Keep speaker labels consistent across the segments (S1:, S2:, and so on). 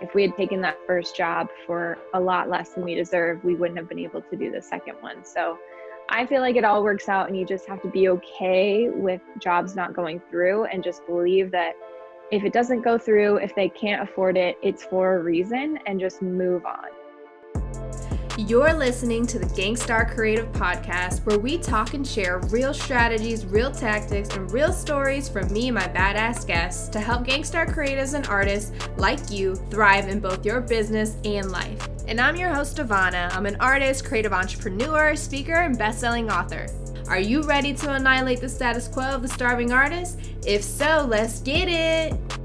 S1: if we had taken that first job for a lot less than we deserve, we wouldn't have been able to do the second one. So I feel like it all works out, and you just have to be okay with jobs not going through and just believe that if it doesn't go through, if they can't afford it, it's for a reason and just move on.
S2: You're listening to the Gangstar Creative Podcast, where we talk and share real strategies, real tactics, and real stories from me and my badass guests to help Gangstar creatives and artists like you thrive in both your business and life. And I'm your host, Devona. I'm an artist, creative entrepreneur, speaker, and best-selling author. Are you ready to annihilate the status quo of the starving artist? If so, let's get it!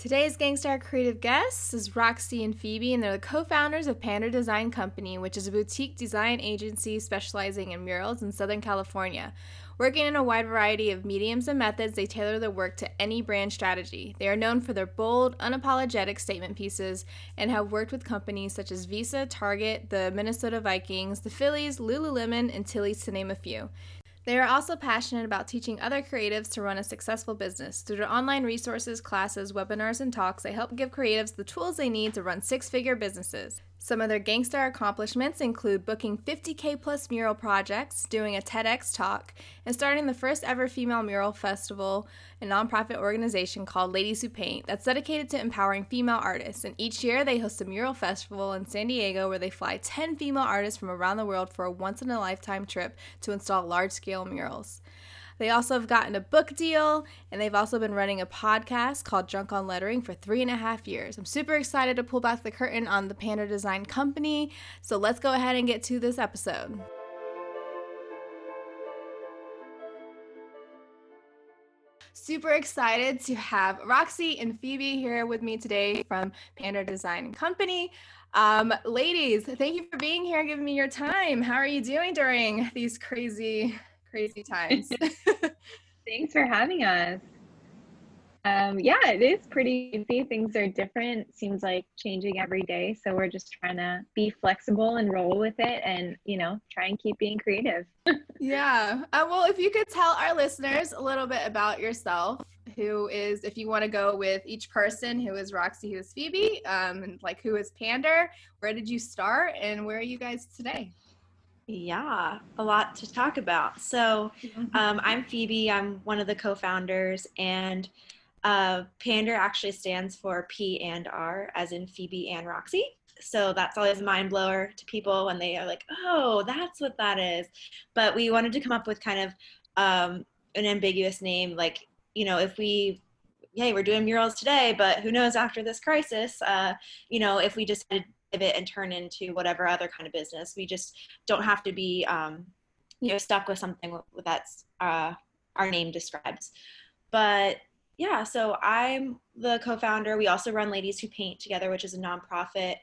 S2: Today's Gangstar Creative guests is Roxy and Phoebe, and they're the co founders of Pandr Design Company, which is a boutique design agency specializing in murals in Southern California. Working in a wide variety of mediums and methods, they tailor their work to any brand strategy. They are known for their bold, unapologetic statement pieces and have worked with companies such as Visa, Target, the Minnesota Vikings, the Phillies, Lululemon, and Tilly's, to name a few. They are also passionate about teaching other creatives to run a successful business. Through their online resources, classes, webinars, and talks, they help give creatives the tools they need to run six figure businesses. Some of their gangster accomplishments include booking 50k plus mural projects, doing a TEDx talk, and starting the first ever female mural festival, a nonprofit organization called Ladies Who Paint that's dedicated to empowering female artists. And each year they host a mural festival in San Diego where they fly 10 female artists from around the world for a once in a lifetime trip to install large scale murals. They also have gotten a book deal, and they've also been running a podcast called Drunk on Lettering for three and a half years. I'm super excited to pull back the curtain on the Pandr Design Company. So let's go ahead and get to this episode. super excited to have Roxy and Phoebe here with me today from Pandr Design Company. Um, ladies, thank you for being here, and giving me your time. How are you doing during these crazy crazy times.
S1: Thanks for having us. Um, yeah, it is pretty easy. Things are different. Seems like changing every day. So we're just trying to be flexible and roll with it and, you know, try and keep being creative.
S2: yeah. Uh, well, if you could tell our listeners a little bit about yourself, who is, if you want to go with each person, who is Roxy, who is Phoebe, um, and like who is Pandr, where did you start and where are you guys today?
S3: Yeah, a lot to talk about. So, mm-hmm. um, I'm Phoebe. I'm one of the co-founders, and uh, Pandr actually stands for P and R, as in Phoebe and Roxy. So that's always a mind blower to people when they are like, "Oh, that's what that is." But we wanted to come up with kind of um, an ambiguous name, like you know, if we hey, we're doing murals today, but who knows after this crisis? Uh, you know, if we decided pivot and turn into whatever other kind of business. We just don't have to be, um, you know, stuck with something that's uh, our name describes. But yeah, so I'm the co-founder. We also run Ladies Who Paint Together, which is a nonprofit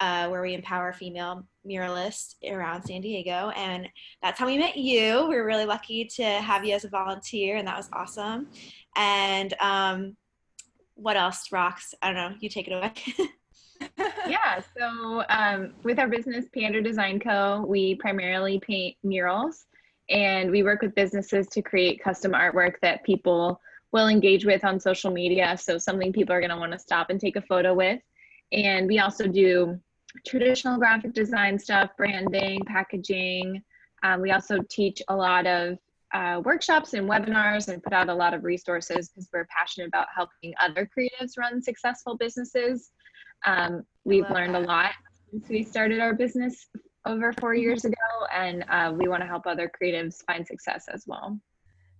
S3: uh, where we empower female muralists around San Diego. And that's how we met you. We are really lucky to have you as a volunteer, and that was awesome. And um, what else, Rox? I don't know. You take it away.
S1: yeah. So um, with our business, Pandr Design Co., we primarily paint murals and we work with businesses to create custom artwork that people will engage with on social media. So something people are going to want to stop and take a photo with. And we also do traditional graphic design stuff, branding, packaging. Um, we also teach a lot of uh, workshops and webinars and put out a lot of resources because we're passionate about helping other creatives run successful businesses. Um, we've learned that. a lot since we started our business over four mm-hmm. years ago, and uh, we want to help other creatives find success as well.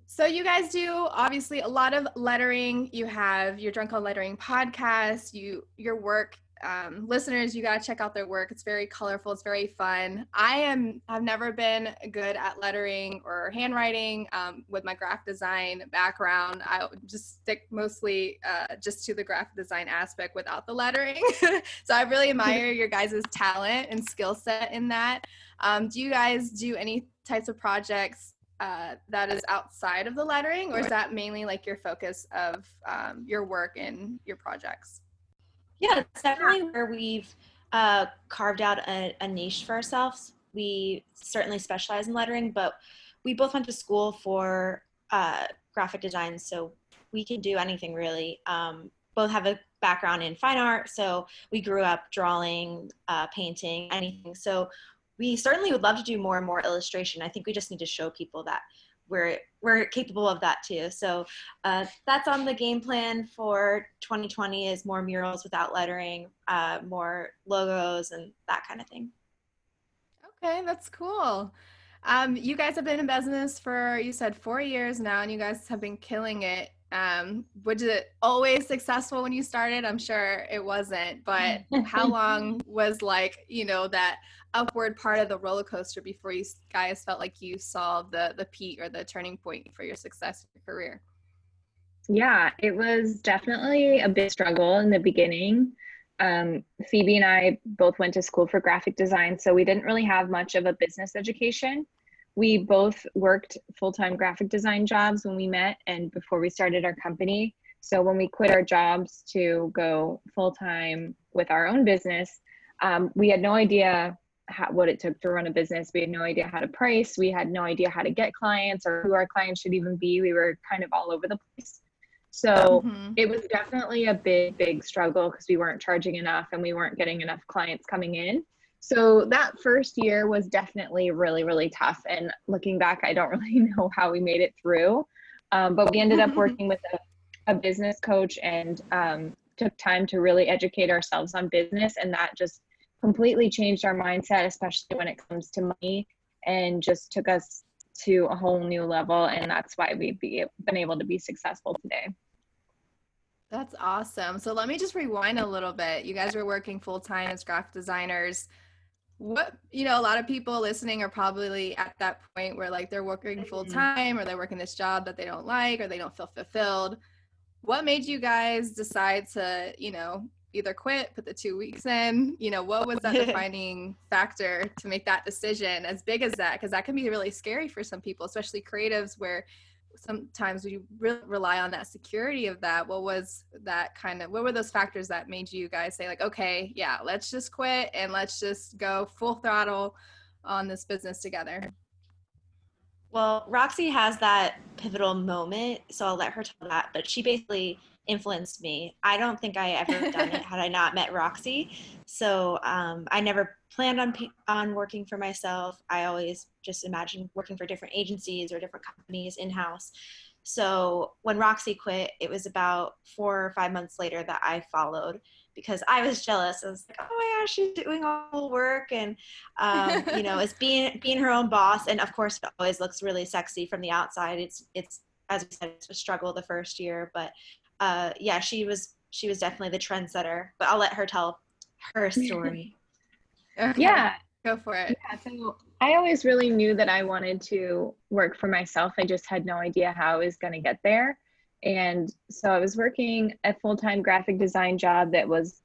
S2: So you guys do obviously a lot of lettering. You have your Drunk on Lettering podcast. You your work um, listeners, you got to check out their work. It's very colorful. It's very fun. I am. I've never been good at lettering or handwriting. Um, with my graphic design background, I just stick mostly uh, just to the graphic design aspect without the lettering. so I really admire your guys' talent and skill set in that. Um, do you guys do any types of projects uh, that is outside of the lettering, or is that mainly like your focus of um, your work and your projects?
S3: Yeah, it's definitely where we've uh, carved out a, a niche for ourselves. We certainly specialize in lettering, but we both went to school for uh, graphic design, so we can do anything really. Um, both have a background in fine art, so we grew up drawing, uh, painting, anything. So we certainly would love to do more and more illustration. I think we just need to show people that we're we're capable of that too. So uh, that's on the game plan for 2020 is more murals without lettering, uh, more logos and that kind of thing.
S2: Okay, that's cool. Um, you guys have been in business for you said four years now, and you guys have been killing it. Um, was it always successful when you started? I'm sure it wasn't, but how long was like you know that upward part of the roller coaster before you guys felt like you saw the the peak or the turning point for your success in your career?
S1: Yeah, it was definitely a big struggle in the beginning. Um, Phoebe and I both went to school for graphic design, so we didn't really have much of a business education. We both worked full time graphic design jobs when we met and before we started our company. So when we quit our jobs to go full time with our own business, um, we had no idea how, what it took to run a business. We had no idea how to price. We had no idea how to get clients or who our clients should even be. We were kind of all over the place. So mm-hmm. it was definitely a big, big struggle because we weren't charging enough and we weren't getting enough clients coming in. So that first year was definitely really, really tough. And looking back, I don't really know how we made it through. Um, but we ended up working with a, a business coach and um, took time to really educate ourselves on business. And that just completely changed our mindset, especially when it comes to money, and just took us to a whole new level. And that's why we've be, been able to be successful today.
S2: That's awesome. So let me just rewind a little bit. You guys were working full time as graphic designers. What, you know, a lot of people listening are probably at that point where like they're working full mm-hmm. time or they're working this job that they don't like or they don't feel fulfilled. What made you guys decide to, you know, either quit, put the two weeks in? You know, what was that defining factor to make that decision as big as that? Because that can be really scary for some people, especially creatives, where sometimes we really rely on that security of that. What was that kind of, what were those factors that made you guys say, like, okay, yeah, let's just quit and let's just go full throttle on this business together?
S3: Well, Roxy has that pivotal moment, so I'll let her tell that. But she basically influenced me. I don't think I ever done it had I not met Roxy. So um, I never planned on on working for myself. I always just imagined working for different agencies or different companies in house. So when Roxy quit, it was about four or five months later that I followed because I was jealous. I was like, oh my gosh, she's doing all the work and um, you know, it's being being her own boss. And of course, it always looks really sexy from the outside. It's it's as we said, it's a struggle the first year, but uh, yeah, she was she was definitely the trendsetter. But I'll let her tell her story.
S1: okay. Yeah,
S2: go for it.
S1: Yeah, so I always really knew that I wanted to work for myself. I just had no idea how I was going to get there. And so I was working a full time graphic design job that was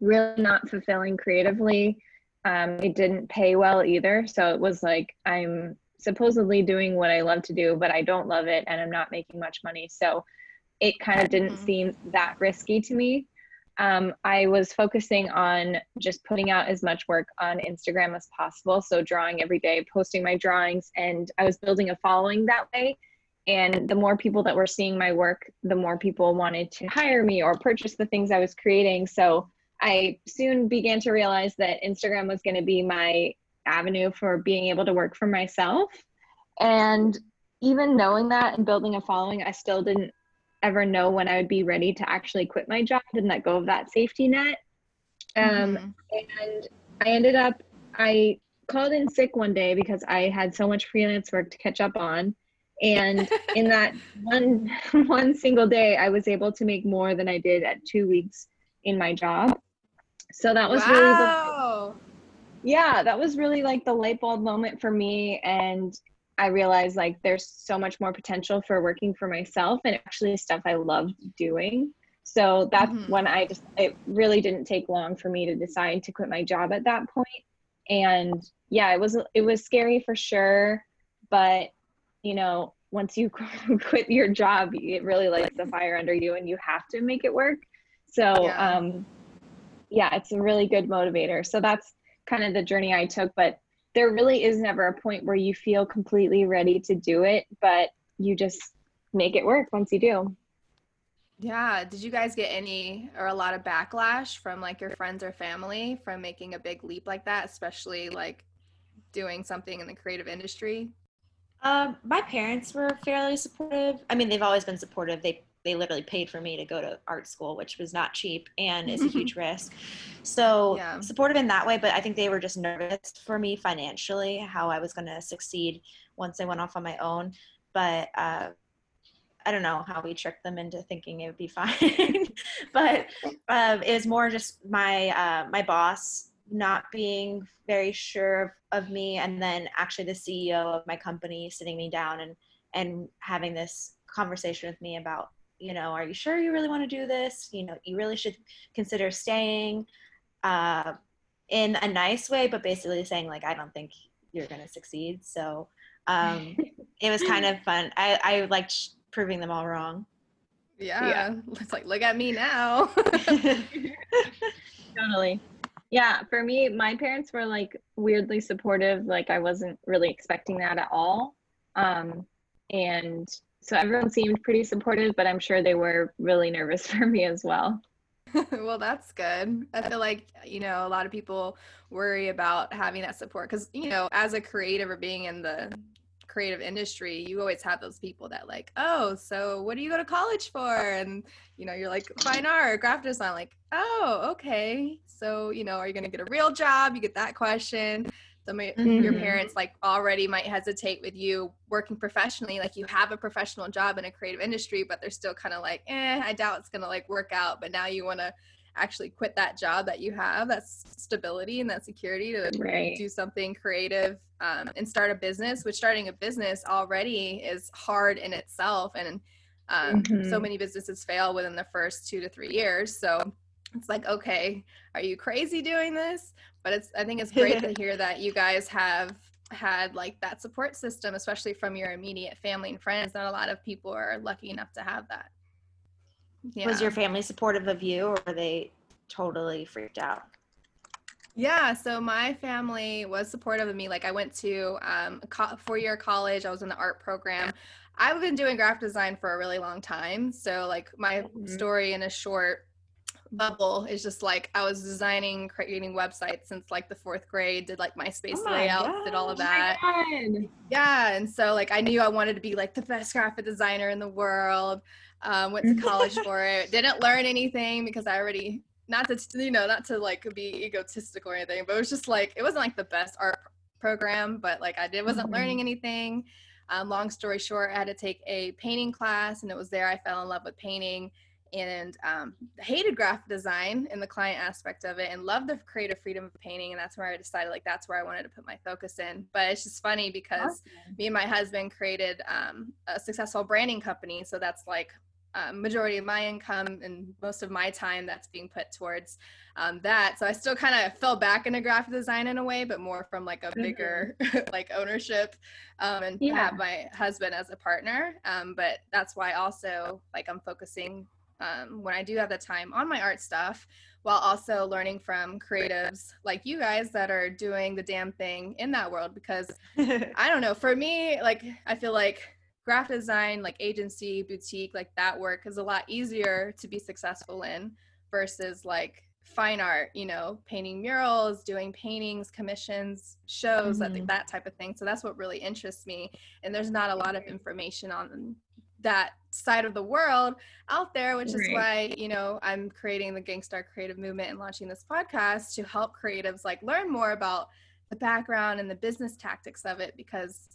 S1: really not fulfilling creatively. Um, it didn't pay well either. So it was like I'm supposedly doing what I love to do, but I don't love it and I'm not making much money. So it kind of didn't mm-hmm. seem that risky to me. Um, I was focusing on just putting out as much work on Instagram as possible. So, drawing every day, posting my drawings, and I was building a following that way. And the more people that were seeing my work, the more people wanted to hire me or purchase the things I was creating. So, I soon began to realize that Instagram was going to be my avenue for being able to work for myself. And even knowing that and building a following, I still didn't ever know when I would be ready to actually quit my job and let go of that safety net. Um, mm-hmm. And I ended up, I called in sick one day because I had so much freelance work to catch up on. And in that one one single day, I was able to make more than I did at two weeks in my job. So that was wow. really the, yeah, that was really like the light bulb moment for me. And I realized like there's so much more potential for working for myself and actually stuff I loved doing. So that's mm-hmm. when I just, it really didn't take long for me to decide to quit my job at that point. And yeah, it was, it was scary for sure. But, you know, once you quit your job, it really lights the fire under you and you have to make it work. So, yeah. um, yeah, it's a really good motivator. So that's kind of the journey I took. But there really is never a point where you feel completely ready to do it, but you just make it work once you do.
S2: Yeah. Did you guys get any or a lot of backlash from like your friends or family from making a big leap like that, especially like doing something in the creative industry?
S3: Um, my parents were fairly supportive. I mean, they've always been supportive. They they literally paid for me to go to art school, which was not cheap and is a huge risk. So yeah. supportive in that way, but I think they were just nervous for me financially, how I was going to succeed once I went off on my own. But uh, I don't know how we tricked them into thinking it would be fine. but uh, it was more just my uh, my boss not being very sure of, of me, and then actually the CEO of my company sitting me down and and having this conversation with me about you know are you sure you really want to do this? You know you really should consider staying uh, in a nice way but basically saying like i don't think you're going to succeed. So um, it was kind of fun. I i liked proving them all wrong.
S2: Yeah, yeah. it's like look at me now.
S1: Totally. Yeah for me my parents were like weirdly supportive like i wasn't really expecting that at all um, and so everyone seemed pretty supportive, but I'm sure they were really nervous for me as well.
S2: well, that's good. I feel like, you know, a lot of people worry about having that support because, you know, as a creative or being in the creative industry, you always have those people that like, oh, so what do you go to college for? And, you know, you're like fine art, graphic design, like, oh, okay. So, you know, are you going to get a real job? You get that question some of mm-hmm. your parents like already might hesitate with you working professionally like you have a professional job in a creative industry but they're still kind of like eh i doubt it's gonna like work out but now you want to actually quit that job that you have that stability and that security to right. do something creative um, and start a business which starting a business already is hard in itself and um, mm-hmm. so many businesses fail within the first two to three years so it's like okay are you crazy doing this but it's i think it's great to hear that you guys have had like that support system especially from your immediate family and friends not a lot of people are lucky enough to have that
S3: yeah. was your family supportive of you or were they totally freaked out
S2: yeah, so my family was supportive of me. Like I went to um, a four-year college. I was in the art program. I've been doing graphic design for a really long time. So like my mm-hmm. story in a short bubble is just like I was designing, creating websites since like the fourth grade, did like MySpace oh my layouts, gosh, did all of that. Yeah. And so like I knew I wanted to be like the best graphic designer in the world. Um, went to college for it. Didn't learn anything because I already not to you know, not to like be egotistical or anything, but it was just like it wasn't like the best art program, but like I did wasn't mm-hmm. learning anything. Um, long story short, I had to take a painting class, and it was there I fell in love with painting and um, hated graphic design and the client aspect of it and loved the creative freedom of painting and that's where i decided like that's where i wanted to put my focus in but it's just funny because awesome. me and my husband created um, a successful branding company so that's like um, majority of my income and most of my time that's being put towards um, that. So I still kind of fell back into graphic design in a way, but more from like a bigger mm-hmm. like ownership um, and yeah. have my husband as a partner. Um, but that's why also like I'm focusing um, when I do have the time on my art stuff while also learning from creatives like you guys that are doing the damn thing in that world because I don't know, for me, like I feel like graphic design, like agency, boutique, like that work is a lot easier to be successful in versus like fine art, you know, painting murals, doing paintings, commissions, shows, mm-hmm. that, that type of thing. So that's what really interests me. And there's not a lot of information on that side of the world out there, which right. is why, you know, I'm creating the Gangstar Creative Movement and launching this podcast to help creatives like learn more about the background and the business tactics of it because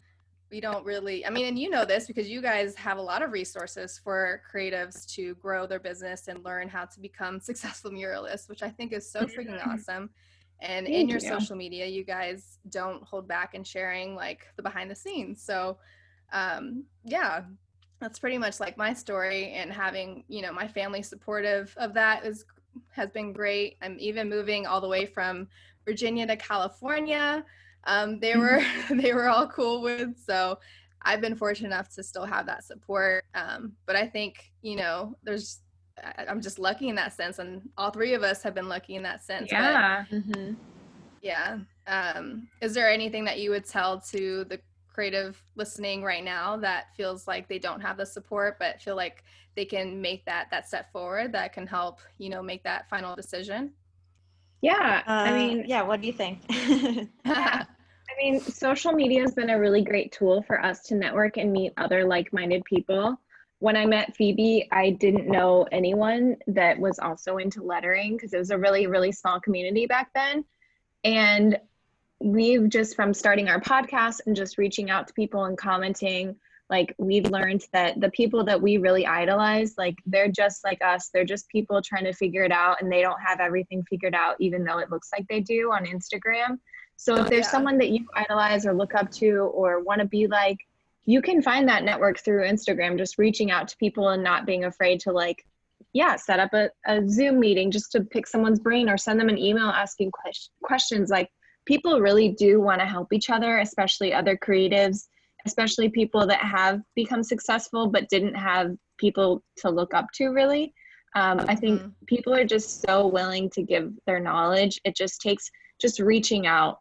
S2: we don't really i mean and you know this because you guys have a lot of resources for creatives to grow their business and learn how to become successful muralists which i think is so freaking awesome and Thank in your you. social media you guys don't hold back in sharing like the behind the scenes so um yeah that's pretty much like my story and having you know my family supportive of that is has been great. I'm even moving all the way from virginia to california. Um, they were they were all cool with so i've been fortunate enough to still have that support. Um, but i think you know there's i'm just lucky in that sense and all three of us have been lucky in that sense
S1: yeah. But, mm-hmm.
S2: yeah. Um, is there anything that you would tell to the creative listening right now that feels like they don't have the support but feel like they can make that that step forward that can help you know make that final decision?
S1: Yeah
S3: uh, i mean yeah what do you think?
S1: Yeah. i mean social media has been a really great tool for us to network and meet other like-minded people. When i met phoebe i didn't know anyone that was also into lettering because it was a really really small community back then. And we've just from starting our podcast and just reaching out to people and commenting like we've learned that the people that we really idolize like they're just like us they're just people trying to figure it out and they don't have everything figured out even though it looks like they do on instagram so if there's yeah. someone that you idolize or look up to or want to be like you can find that network through instagram just reaching out to people and not being afraid to like yeah set up a, a zoom meeting just to pick someone's brain or send them an email asking questions like people really do want to help each other, especially other creatives, especially people that have become successful but didn't have people to look up to really. Um, I think mm-hmm. people are just so willing to give their knowledge. It just takes just reaching out.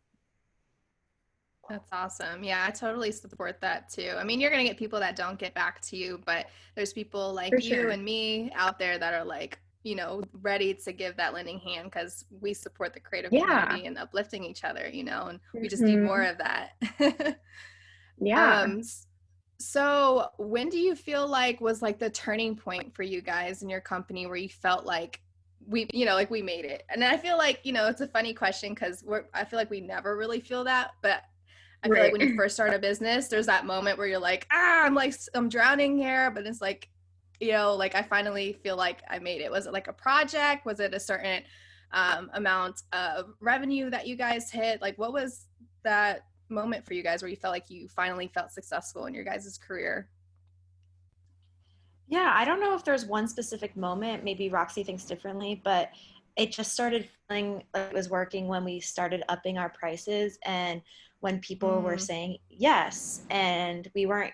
S2: That's awesome. Yeah, I totally support that too. I mean, you're going to get people that don't get back to you, but there's people like you and me out there that are like, you know ready to give that lending hand because we support the creative yeah. community and uplifting each other you know and we just mm-hmm. need more of that
S1: yeah um,
S2: so when do you feel like was like the turning point for you guys in your company where you felt like we you know like we made it and i feel like you know it's a funny question because we're i feel like we never really feel that but I feel right. like when you first start a business, there's that moment where you're like, ah, I'm like, I'm drowning here. But it's like, you know like i finally feel like i made it. Was it like a project? Was it a certain um, amount of revenue that you guys hit? Like what was that moment for you guys where you felt like you finally felt successful in your guys' career?
S3: Yeah i don't know if there's one specific moment. Maybe roxy thinks differently but it just started feeling like it was working when we started upping our prices and when people mm. were saying yes and we weren't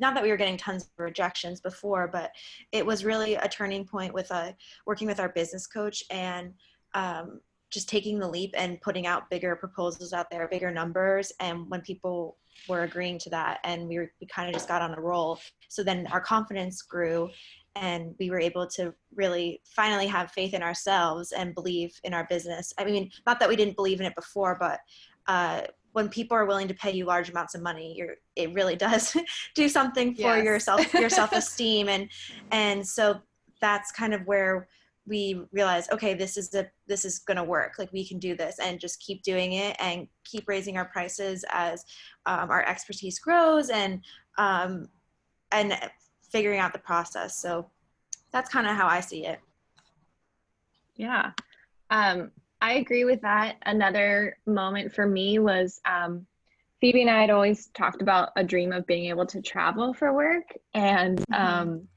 S3: not that we were getting tons of rejections before, but it was really a turning point with a uh, working with our business coach and um, just taking the leap and putting out bigger proposals out there, bigger numbers. And when people were agreeing to that, and we, were, we kind of just got on a roll. So then our confidence grew, and we were able to really finally have faith in ourselves and believe in our business. I mean, not that we didn't believe in it before, but uh, when people are willing to pay you large amounts of money you're it really does do something for yes. your self your self-esteem. And and so that's kind of where we realize okay this is the this is going to work. Like we can do this and just keep doing it and keep raising our prices as um, our expertise grows and um, and figuring out the process. So that's kind of how i see it.
S1: Yeah. Um, I agree with that. Another moment for me was um, Phoebe and I had always talked about a dream of being able to travel for work. And mm-hmm. um,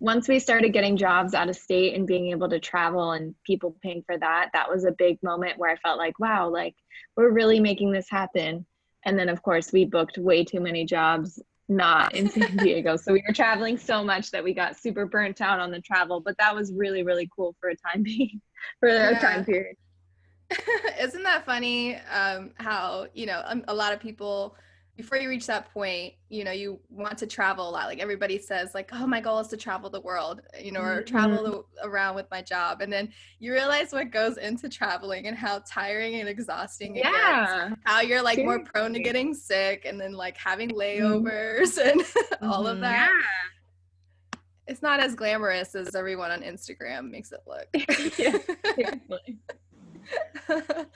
S1: once we started getting jobs out of state and being able to travel and people paying for that, that was a big moment where I felt like, wow, like we're really making this happen. And then, of course, we booked way too many jobs not in San Diego. so we were traveling so much that we got super burnt out on the travel, but that was really, really cool for a time being, for a yeah. time period.
S2: Isn't that funny? Um, how you know um, a lot of people before you reach that point, you know, you want to travel a lot. Like everybody says, like, oh, my goal is to travel the world, you know, or mm-hmm. travel the, around with my job. And then you realize what goes into traveling and how tiring and exhausting it yeah. gets. How you're like Seriously. more prone to getting sick and then like having mm-hmm. layovers mm-hmm. and all of that. Yeah. It's not as glamorous as everyone on Instagram makes it look. yeah. um,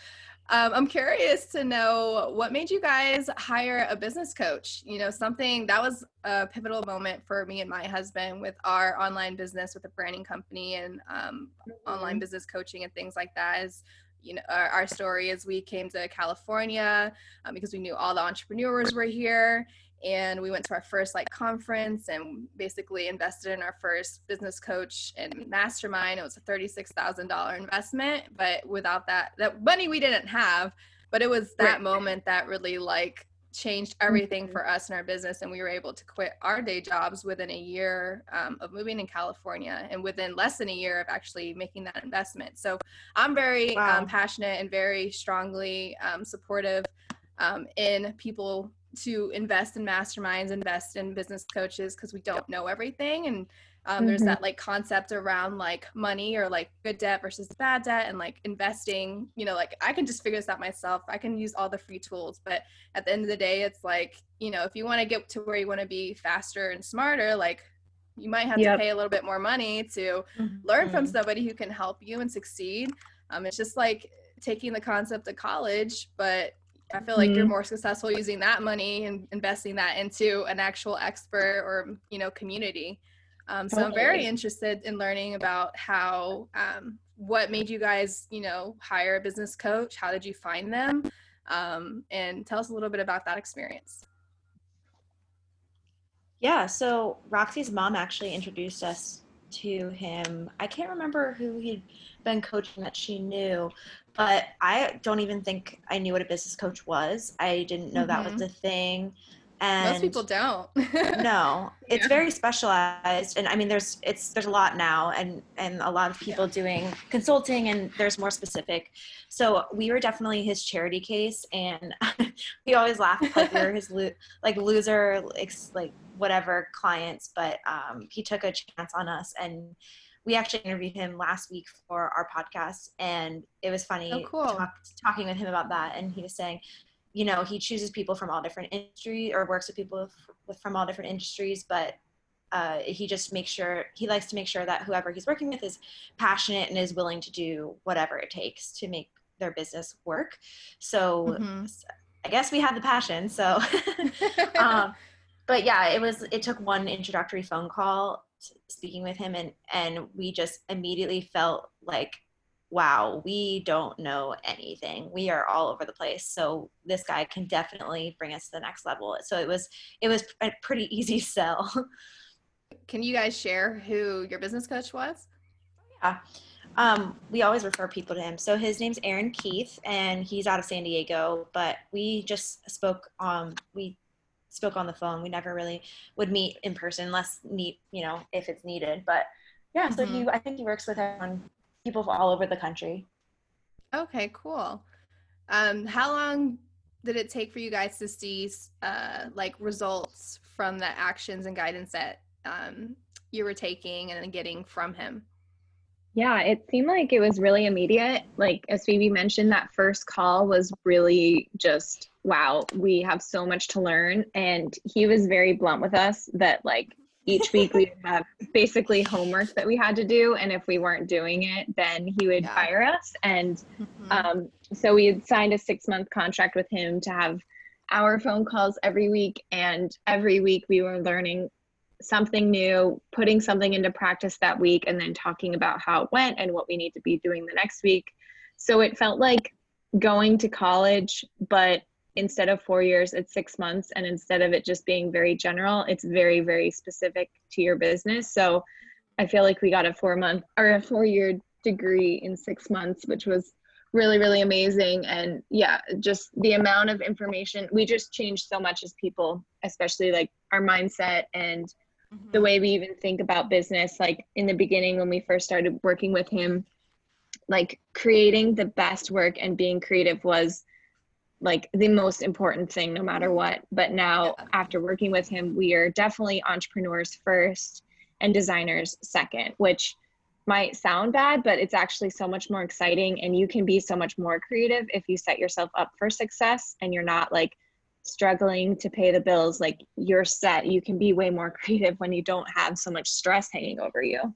S2: I'm curious to know what made you guys hire a business coach? You know, something that was a pivotal moment for me and my husband with our online business with a branding company and um, mm-hmm. online business coaching and things like that. Is you know our, our story is we came to California um, because we knew all the entrepreneurs were here and we went to our first like conference and basically invested in our first business coach and mastermind it was a $36000 investment but without that that money we didn't have but it was that right. moment that really like changed everything mm-hmm. for us in our business and we were able to quit our day jobs within a year um, of moving in california and within less than a year of actually making that investment so i'm very um, wow. um, passionate and very strongly um, supportive um, in people to invest in masterminds, invest in business coaches because we don't know everything. And um, mm-hmm. there's that like concept around like money or like good debt versus bad debt and like investing. You know, like I can just figure this out myself. I can use all the free tools. But at the end of the day, it's like, you know, if you want to get to where you want to be faster and smarter, like you might have yep. to pay a little bit more money to mm-hmm. learn from mm-hmm. somebody who can help you and succeed. Um, it's just like taking the concept of college, but I feel like mm-hmm. you're more successful using that money and investing that into an actual expert or you know community. Um, so I'm very interested in learning about how um, what made you guys you know hire a business coach. How did you find them? Um, and tell us a little bit about that experience.
S3: Yeah, so Roxy's mom actually introduced us to him. I can't remember who he'd been coaching that she knew, but I don't even think I knew what a business coach was. I didn't know mm-hmm. that was mm-hmm. a thing.
S2: And most people don't.
S3: no, it's yeah. very specialized, and I mean, there's it's there's a lot now, and and a lot of people yeah. doing consulting, and there's more specific. So we were definitely his charity case, and we always laugh like we were his lo- like loser like whatever clients, but um, he took a chance on us, and we actually interviewed him last week for our podcast and it was funny
S2: oh, cool. talk,
S3: talking with him about that and he was saying you know he chooses people from all different industries or works with people from all different industries but uh, he just makes sure he likes to make sure that whoever he's working with is passionate and is willing to do whatever it takes to make their business work so mm-hmm. i guess we had the passion so um, but yeah it was it took one introductory phone call speaking with him and and we just immediately felt like wow we don't know anything. We are all over the place. So this guy can definitely bring us to the next level. So it was it was a pretty easy sell.
S2: Can you guys share who your business coach was?
S3: Yeah. Um, we always refer people to him. So his name's aaron keith and he's out of san diego but we just spoke um, we spoke on the phone. We never really would meet in person unless need, you know, if it's needed. But yeah, so mm-hmm. he, I think he works with everyone, people all over the country.
S2: Okay, cool. Um, how long did it take for you guys to see uh, like results from the actions and guidance that um, you were taking and getting from him?
S1: Yeah, it seemed like it was really immediate. Like as Phoebe mentioned, that first call was really just wow, we have so much to learn. And he was very blunt with us that like each week we have basically homework that we had to do. And if we weren't doing it, then he would yeah. fire us. And mm-hmm. um, so we had signed a six month contract with him to have our phone calls every week. And every week we were learning something new, putting something into practice that week, and then talking about how it went and what we need to be doing the next week. So it felt like going to college, but instead of four years, it's six months. And instead of it just being very general, it's very, very specific to your business. So I feel like we got a four month or a four year degree in six months, which was really, really amazing. And yeah, just the amount of information, we just changed so much as people, especially like our mindset and mm-hmm. the way we even think about business. Like in the beginning, when we first started working with him, like creating the best work and being creative was like the most important thing no matter what but now yeah. after working with him we are definitely entrepreneurs first and designers second which might sound bad but it's actually so much more exciting and you can be so much more creative if you set yourself up for success and you're not like struggling to pay the bills like you're set you can be way more creative when you don't have so much stress hanging over you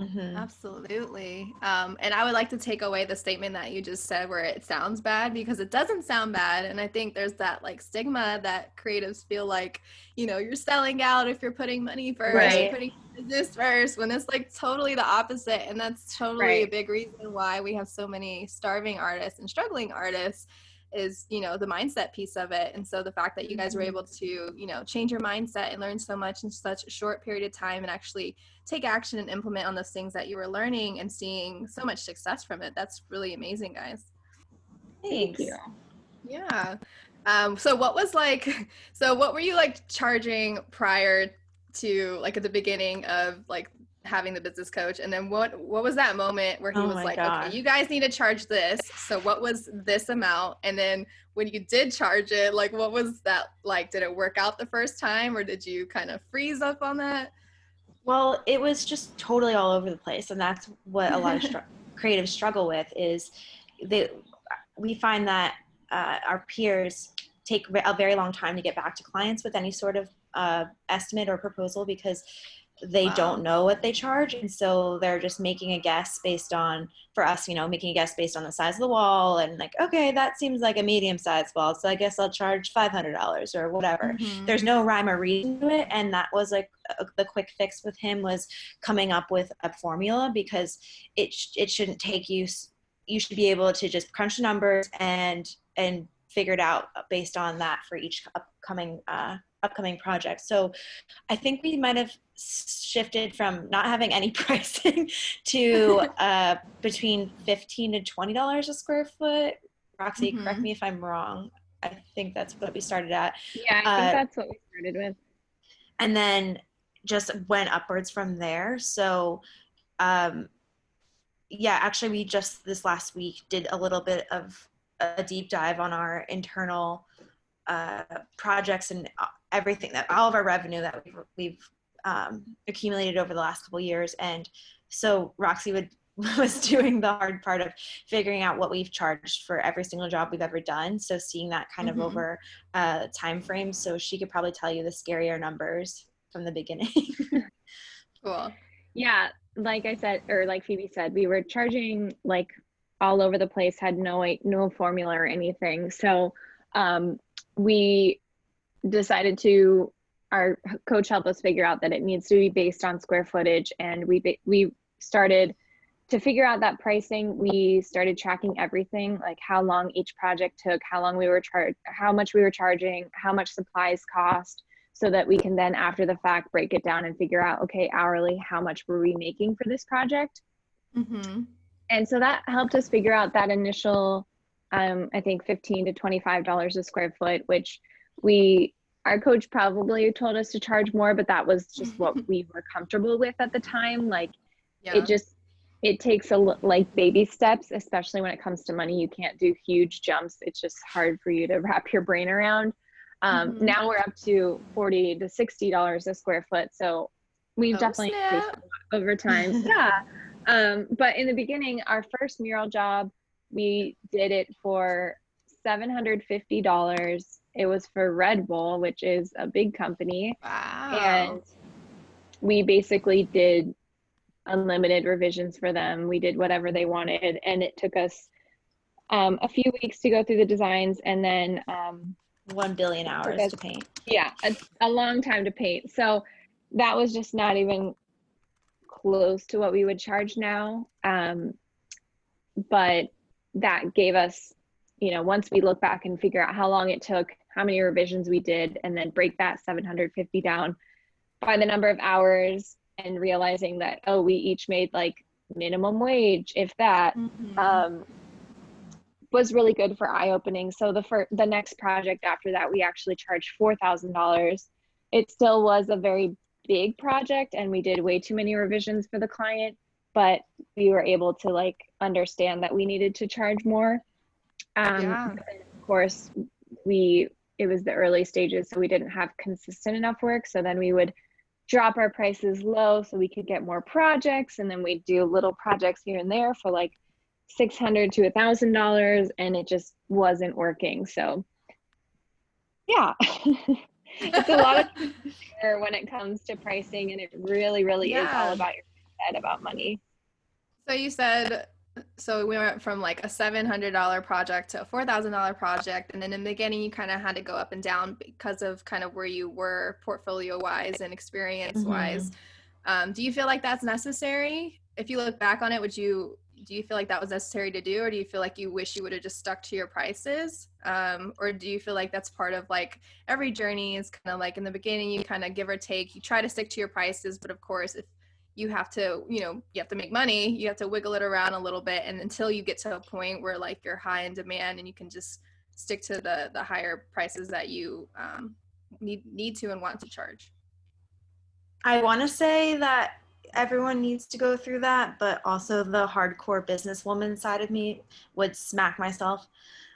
S2: Mm-hmm. Absolutely. Um, and I would like to take away the statement that you just said where it sounds bad because it doesn't sound bad. And I think there's that like stigma that creatives feel like, you know, you're selling out if you're putting money first, right. you're putting business first, when it's like totally the opposite. And that's totally right. a big reason why we have so many starving artists and struggling artists is you know the mindset piece of it. And so the fact that you guys were mm-hmm. able to you know change your mindset and learn so much in such a short period of time and actually take action and implement on those things that you were learning and seeing so much success from it that's really amazing guys.
S3: Thank you.
S2: Yeah. Um so what was like so what were you like charging prior to like at the beginning of like having the business coach and then what what was that moment where he
S3: Oh
S2: was like
S3: God.
S2: okay you guys need to charge this so what was this amount and then when you did charge it like what was that like did it work out the first time or did you kind of freeze up on that
S3: Well, it was just totally all over the place, and that's what a lot of str- creatives struggle with. Is they we find that uh, our peers take a very long time to get back to clients with any sort of uh, estimate or proposal because they
S2: Wow.
S3: don't know what they charge, and so they're just making a guess based on for us, you know, making a guess based on the size of the wall and like, okay, that seems like a medium-sized wall, so I guess I'll charge five hundred dollars or whatever
S2: Mhm.
S3: there's no rhyme or reason to it and that was like a, the quick fix with him was coming up with a formula because it sh- it shouldn't take you s- you should be able to just crunch the numbers and and figure it out based on that for each upcoming uh, upcoming project so i think we might have shifted from not having any pricing to uh, between 15 to 20 dollars a square foot roxy correct
S2: Mhm.
S3: me if i'm wrong i think that's what we started at
S1: Yeah, I think
S3: Uh,
S1: that's what we started with.
S3: and then just went upwards from there. So, um, yeah, actually, we just this last week did a little bit of a deep dive on our internal uh, projects and uh, everything that all of our revenue that we've, we've um, accumulated over the last couple years. And so Roxy would was doing the hard part of figuring out what we've charged for every single job we've ever done. So seeing that kind
S2: Mhm.
S3: of over uh, time frame, so she could probably tell you the scarier numbers from the beginning.
S2: cool
S1: Yeah, like I said, or like Phoebe said, we were charging like all over the place, had no no formula or anything. So um, we decided to. Our coach helped us figure out that it needs to be based on square footage, and we we started to figure out that pricing. We started tracking everything, like how long each project took, how long we were charged, how much we were charging, how much supplies cost, so that we can then after the fact break it down and figure out okay hourly how much were we making for this project
S2: mm-hmm.
S1: and so that helped us figure out that initial um, i think 15 to 25 dollars a square foot which we our coach probably told us to charge more but that was just what we were comfortable with at the time. Like
S2: yeah.
S1: it just it takes a like baby steps especially when it comes to money. You can't do huge jumps. It's just hard for you to wrap your brain around. Um,
S2: Mhm.
S1: now we're up to 40 to 60 dollars a square foot so we've
S2: Oh,
S1: definitely increased a lot over time. Yeah. Um, but in the beginning our first mural job we did it for $750 it was for red bull which is a big company
S2: wow
S1: and we basically did unlimited revisions for them. We did whatever they wanted, and it took us um, a few weeks to go through the designs, and then um,
S3: One billion hours
S1: Okay.
S3: to paint.
S1: yeah, a, a long time to paint. So that was just not even close to what we would charge now. Um, but that gave us, you know, once we look back and figure out how long it took, how many revisions we did, and then break that 750 down by the number of hours and realizing that, oh, we each made like minimum wage, if that,
S2: Mhm.
S1: um, was really good for eye opening. So the fir- the next project after that, we actually charged four thousand dollars. It still was a very big project, and we did way too many revisions for the client. But we were able to like understand that we needed to charge more. Um,
S2: Yeah.
S1: Of course, we it was the early stages, so we didn't have consistent enough work. So then we would drop our prices low so we could get more projects, and then we'd do little projects here and there for like six hundred to a thousand dollars and it just wasn't working. So yeah. It's a lot of when it comes to pricing and it really really is all about your head about money.
S2: So you said so we went from like a seven hundred dollar project to a four thousand dollar project, and then in the beginning you kind of had to go up and down because of kind of where you were portfolio wise and experience wise. Um, do you feel like that's necessary? If you look back on it, would you do you feel like that was necessary to do, or do you feel like you wish you would have just stuck to your prices, um, or do you feel like that's part of like every journey is kind of like in the beginning you kind of give or take, you try to stick to your prices, but of course if you have to you know you have to make money you have to wiggle it around a little bit and until you get to a point where like you're high in demand and you can just stick to the the higher prices that you um, need need to and want to charge
S3: I want to say that everyone needs to go through that, but also the hardcore businesswoman side of me would smack myself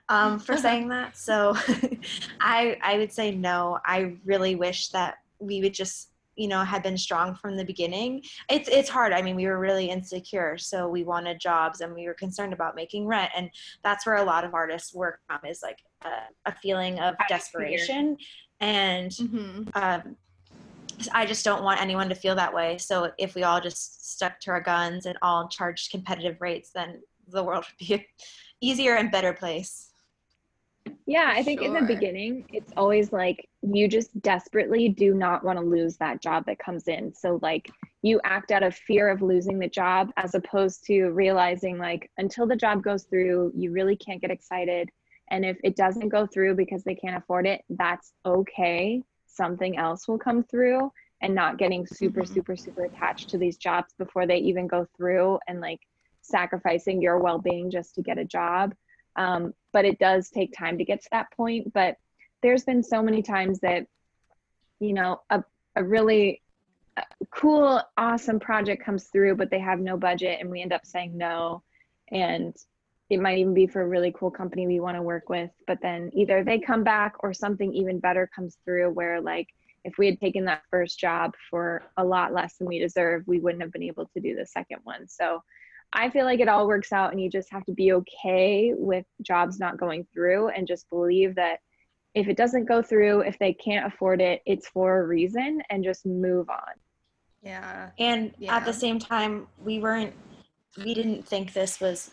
S3: um, for saying that. So I I would say no. I really wish that we would just you know had been strong from the beginning it's it's hard i mean we were really insecure so we wanted jobs and we were concerned about making rent and that's where a lot of artists work from is like a, a feeling of desperation and mm-hmm. um, I just don't want anyone to feel that way. So if we all just stuck to our guns and all charged competitive rates, then the world would be an easier and better place.
S1: Yeah, I think sure. in the beginning, it's always like you just desperately do not want to lose that job that comes in. So, like, you act out of fear of losing the job as opposed to realizing, like, until the job goes through, you really can't get excited. And if it doesn't go through because they can't afford it, that's okay something else will come through and not getting super mm-hmm. super super attached to these jobs before they even go through and like sacrificing your well-being just to get a job um, but it does take time to get to that point. But there's been so many times that you know a, a really uh, cool awesome project comes through but they have no budget and we end up saying no. And it might even be for a really cool company we want to work with but then either they come back or something even better comes through where like if we had taken that first job for a lot less than we deserve we wouldn't have been able to do the second one. So i feel like it all works out and you just have to be okay with jobs not going through and just believe that if it doesn't go through if they can't afford it it's for a reason and just move on.
S3: Yeah. And yeah. at the same time we weren't we didn't think this was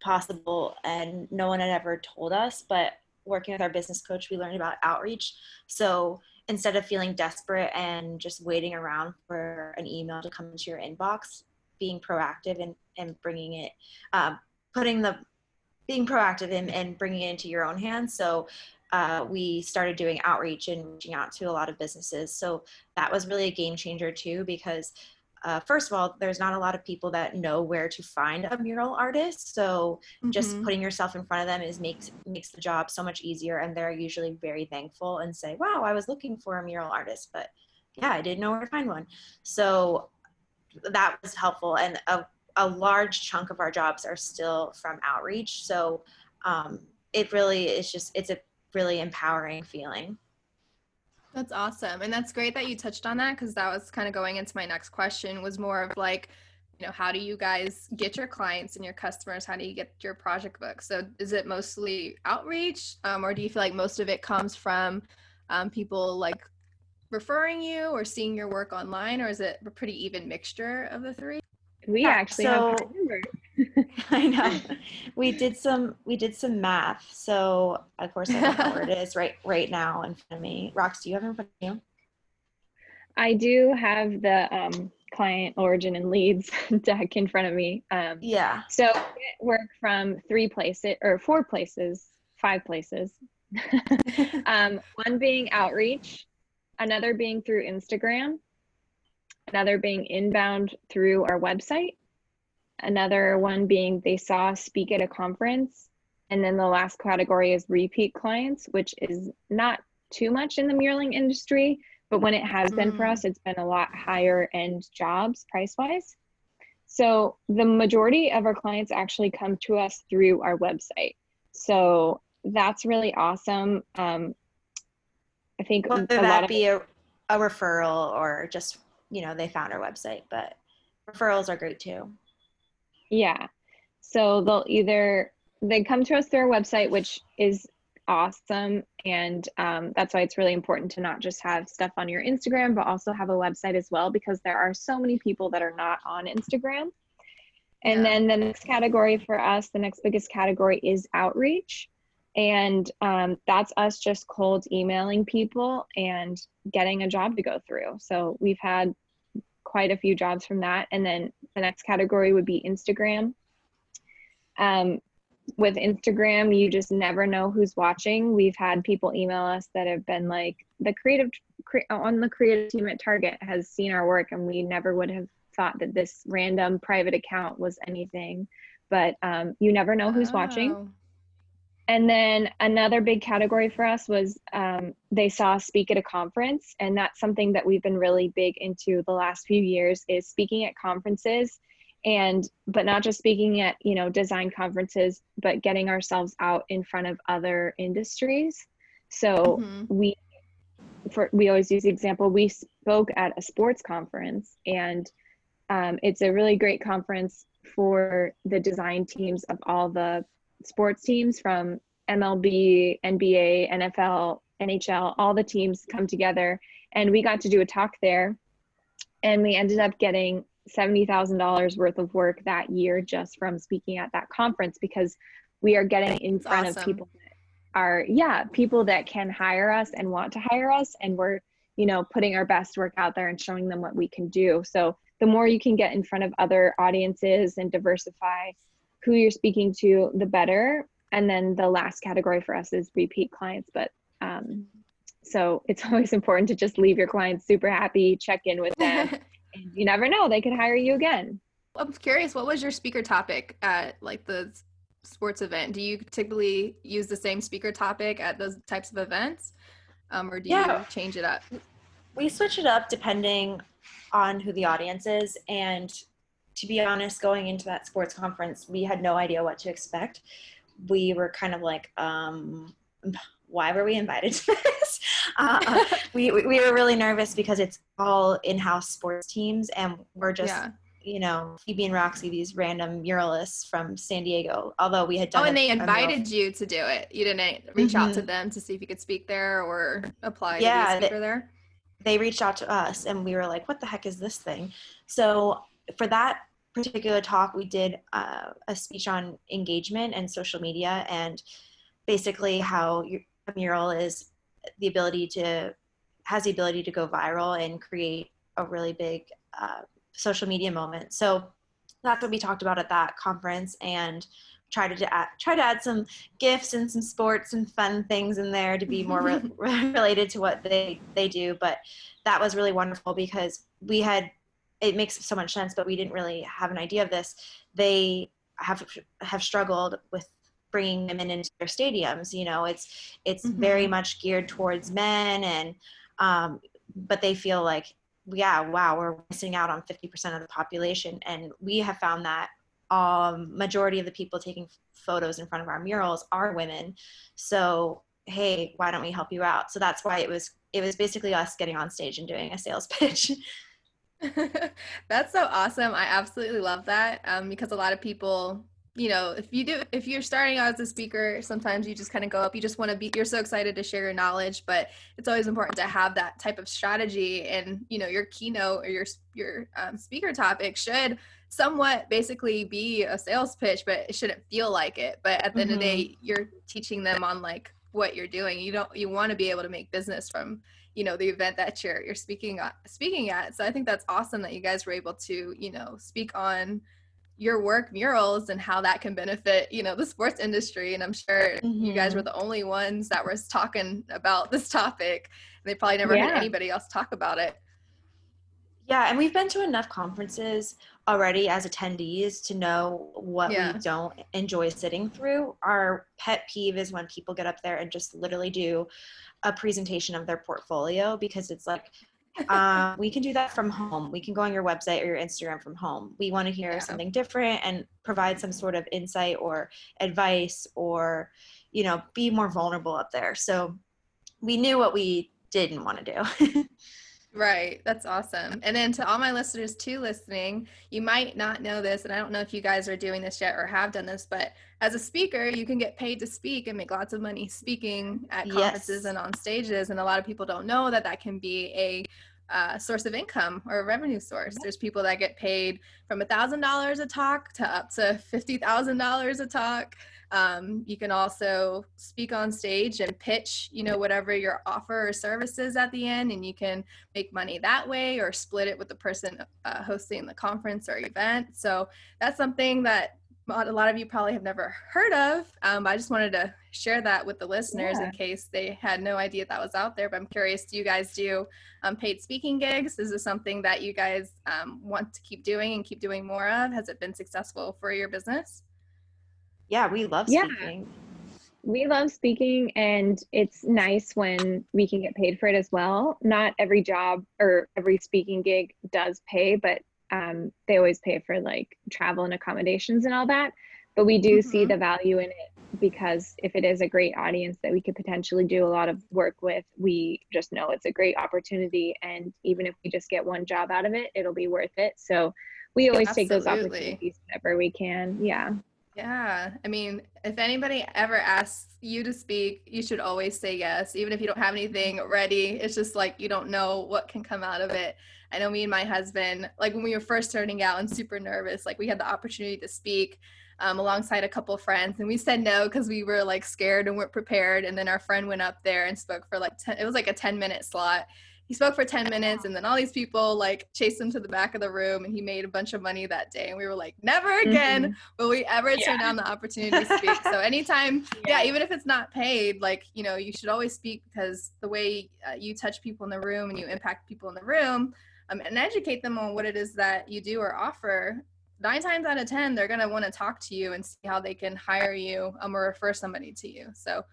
S3: possible and no one had ever told us but working with our business coach we learned about outreach. So instead of feeling desperate and just waiting around for an email to come into your inbox being proactive and, and bringing it um, putting the being proactive and, and bringing it into your own hands so uh, we started doing outreach and reaching out to a lot of businesses so that was really a game changer too because uh, first of all, there's not a lot of people that know where to find a mural artist. So mm-hmm. just putting yourself in front of them is makes makes the job so much easier, and they're usually very thankful and say, "Wow, I was looking for a mural artist, but yeah, I didn't know where to find one." So that was helpful, and a a large chunk of our jobs are still from outreach. So um, it really is just it's a really empowering feeling.
S2: That's awesome. And that's great that you touched on that because that was kind of going into my next question was more of like, you know, how do you guys get your clients and your customers? How do you get your project book? So is it mostly outreach um, or do you feel like most of it comes from um, people like referring you or seeing your work online or is it a pretty even mixture of the three?
S1: We yeah, actually so,
S3: I know. We did some we did some math. So of course I don't know where it is right right now in front of me. Rox, do you have it in front of you?
S1: I do have the um, client origin and leads deck in front of me. Um,
S3: yeah.
S1: So work from three places or four places, five places. um, one being outreach, another being through Instagram, another being inbound through our website, another one being they saw speak at a conference, and then the last category is repeat clients, which is not too much in the muraling industry, but when it has been for mm. us, it's been a lot higher end jobs price wise. So the majority of our clients actually come to us through our website. So that's really awesome. Um, I think
S3: whether that be a, a referral or just you know they found our website but referrals are great too.
S1: Yeah. So they'll either they come to us through our website which is awesome. And um, that's why it's really important to not just have stuff on your instagram but also have a website as well because there are so many people that are not on instagram. And yeah. then the next category for us the next biggest category is outreach and um, that's us just cold emailing people and getting a job to go through so we've had quite a few jobs from that. And then the next category would be Instagram. Um, with Instagram, you just never know who's watching. We've had people email us that have been like, the creative on the creative team at Target has seen our work, and we never would have thought that this random private account was anything. But um, you never know who's oh. watching. And then another big category for us was um, they saw speak at a conference. And that's something that we've been really big into the last few years is speaking at conferences. And but not just speaking at you know design conferences but getting ourselves out in front of other industries. So mm-hmm. we for we always use the example we spoke at a sports conference. And um, it's a really great conference for the design teams of all the sports teams from MLB, NBA, NFL, NHL, all the teams come together. And we got to do a talk there. And we ended up getting $70,000 worth of work that year just from speaking at that conference because we are getting in front awesome. of people that are, yeah, people that can hire us and want to hire us. And we're, you know, putting our best work out there and showing them what we can do. So the more you can get in front of other audiences and diversify who you're speaking to, the better. And then the last category for us is repeat clients. But um, so it's always important to just leave your clients super happy, check in with them. you never know, they could hire you again.
S2: I'm curious, what was your speaker topic at like the sports event? Do you typically use the same speaker topic at those types of events? Um, or do yeah. you change it up?
S3: We switch it up depending on who the audience is. And to be honest, going into that sports conference, we had no idea what to expect. We were kind of like, um, why were we invited to this? Uh, we, we were really nervous because it's all in-house sports teams and we're just, yeah. you know, Phoebe and Roxy, these random muralists from San Diego, although we had done
S2: Oh, and they invited you to do it. You didn't reach mm-hmm. out to mm-hmm. them to see if you could speak there or apply yeah, to be a speaker they, there?
S3: They reached out to us and we were like, what the heck is this thing? So for that particular talk, we did uh, a speech on engagement and social media and basically how a mural is the ability to has the ability to go viral and create a really big uh, social media moment. So that's what we talked about at that conference and try to add, try to add some gifts and some sports and fun things in there to be more re- related to what they they do. But that was really wonderful because we had it makes so much sense, but we didn't really have an idea of this. They have have struggled with bringing women into their stadiums. You know, it's it's mm-hmm. very much geared towards men, and um, but they feel like, yeah, wow, we're missing out on 50% of the population, and we have found that um, majority of the people taking photos in front of our murals are women. So hey, why don't we help you out? So that's why it was it was basically us getting on stage and doing a sales pitch.
S2: That's so awesome. I absolutely love that um, because a lot of people, you know, if you do, if you're starting out as a speaker, sometimes you just kind of go up. You just want to be. You're so excited to share your knowledge, but it's always important to have that type of strategy. And you know, your keynote or your your um, speaker topic should somewhat basically be a sales pitch, but it shouldn't feel like it. But at the mm-hmm. end of the day, mm-hmm. you're teaching them on like what you're doing. You don't. You want to be able to make business from you know the event that you're you're speaking at, speaking at so i think that's awesome that you guys were able to you know speak on your work murals and how that can benefit you know the sports industry and i'm sure mm-hmm. you guys were mm-hmm. the only ones that were talking about this topic they probably never yeah. heard anybody else talk about it
S3: yeah and we've been to enough conferences already as attendees to know what yeah. we don't enjoy sitting through our pet peeve is when people get up there and just literally do a presentation of their portfolio because it's like um, we can do that from home. We can go on your website or your Instagram from home. We want to hear yeah. something different and provide some sort of insight or advice or, you know, be more vulnerable up there. So we knew what we didn't want to do.
S2: Right. That's awesome. And then to all my listeners too listening, you might not know this, and I don't know if you guys are doing this yet or have done this, but as a speaker, you can get paid to speak and make lots of money speaking at conferences yes. and on stages. And a lot of people don't know that that can be a uh, source of income or a revenue source. There's people that get paid from a thousand dollars a talk to up to fifty thousand dollars a talk. Um, you can also speak on stage and pitch, you know, whatever your offer or services at the end, and you can make money that way or split it with the person uh, hosting the conference or event. So that's something that a lot of you probably have never heard of. Um, I just wanted to share that with the listeners yeah. in case they had no idea that was out there. But I'm curious, do you guys do um, paid speaking gigs? Is this something that you guys um, want to keep doing and keep doing more of? Has it been successful for your business?
S3: Yeah, we love speaking. Yeah.
S1: we love speaking and it's nice when we can get paid for it as well. Not every job or every speaking gig does pay, but um, they always pay for like travel and accommodations and all that. But we do mm-hmm. see the value in it because if it is a great audience that we could potentially do a lot of work with, we just know it's a great opportunity. And even if we just get one job out of it, it'll be worth it. So we always Absolutely. take those opportunities whenever we can. Yeah.
S2: Yeah. I mean, if anybody ever asks you to speak, you should always say yes, even if you don't have anything ready. It's just like you don't know what can come out of it. I know me and my husband, like when we were first starting out and super nervous, like we had the opportunity to speak um, alongside a couple friends and we said no because we were like scared and weren't prepared and then our friend went up there and spoke for like 10 it was like a 10 minute slot he spoke for 10 minutes and then all these people like chased him to the back of the room and he made a bunch of money that day and we were like never again mm-hmm. will we ever yeah. turn down the opportunity to speak so anytime yeah. yeah. even if it's not paid like you know you should always speak because the way uh, you touch people in the room and you impact people in the room um, and educate them on what it is that you do or offer nine times out of ten they're going to want to talk to you and see how they can hire you um, or refer somebody to you so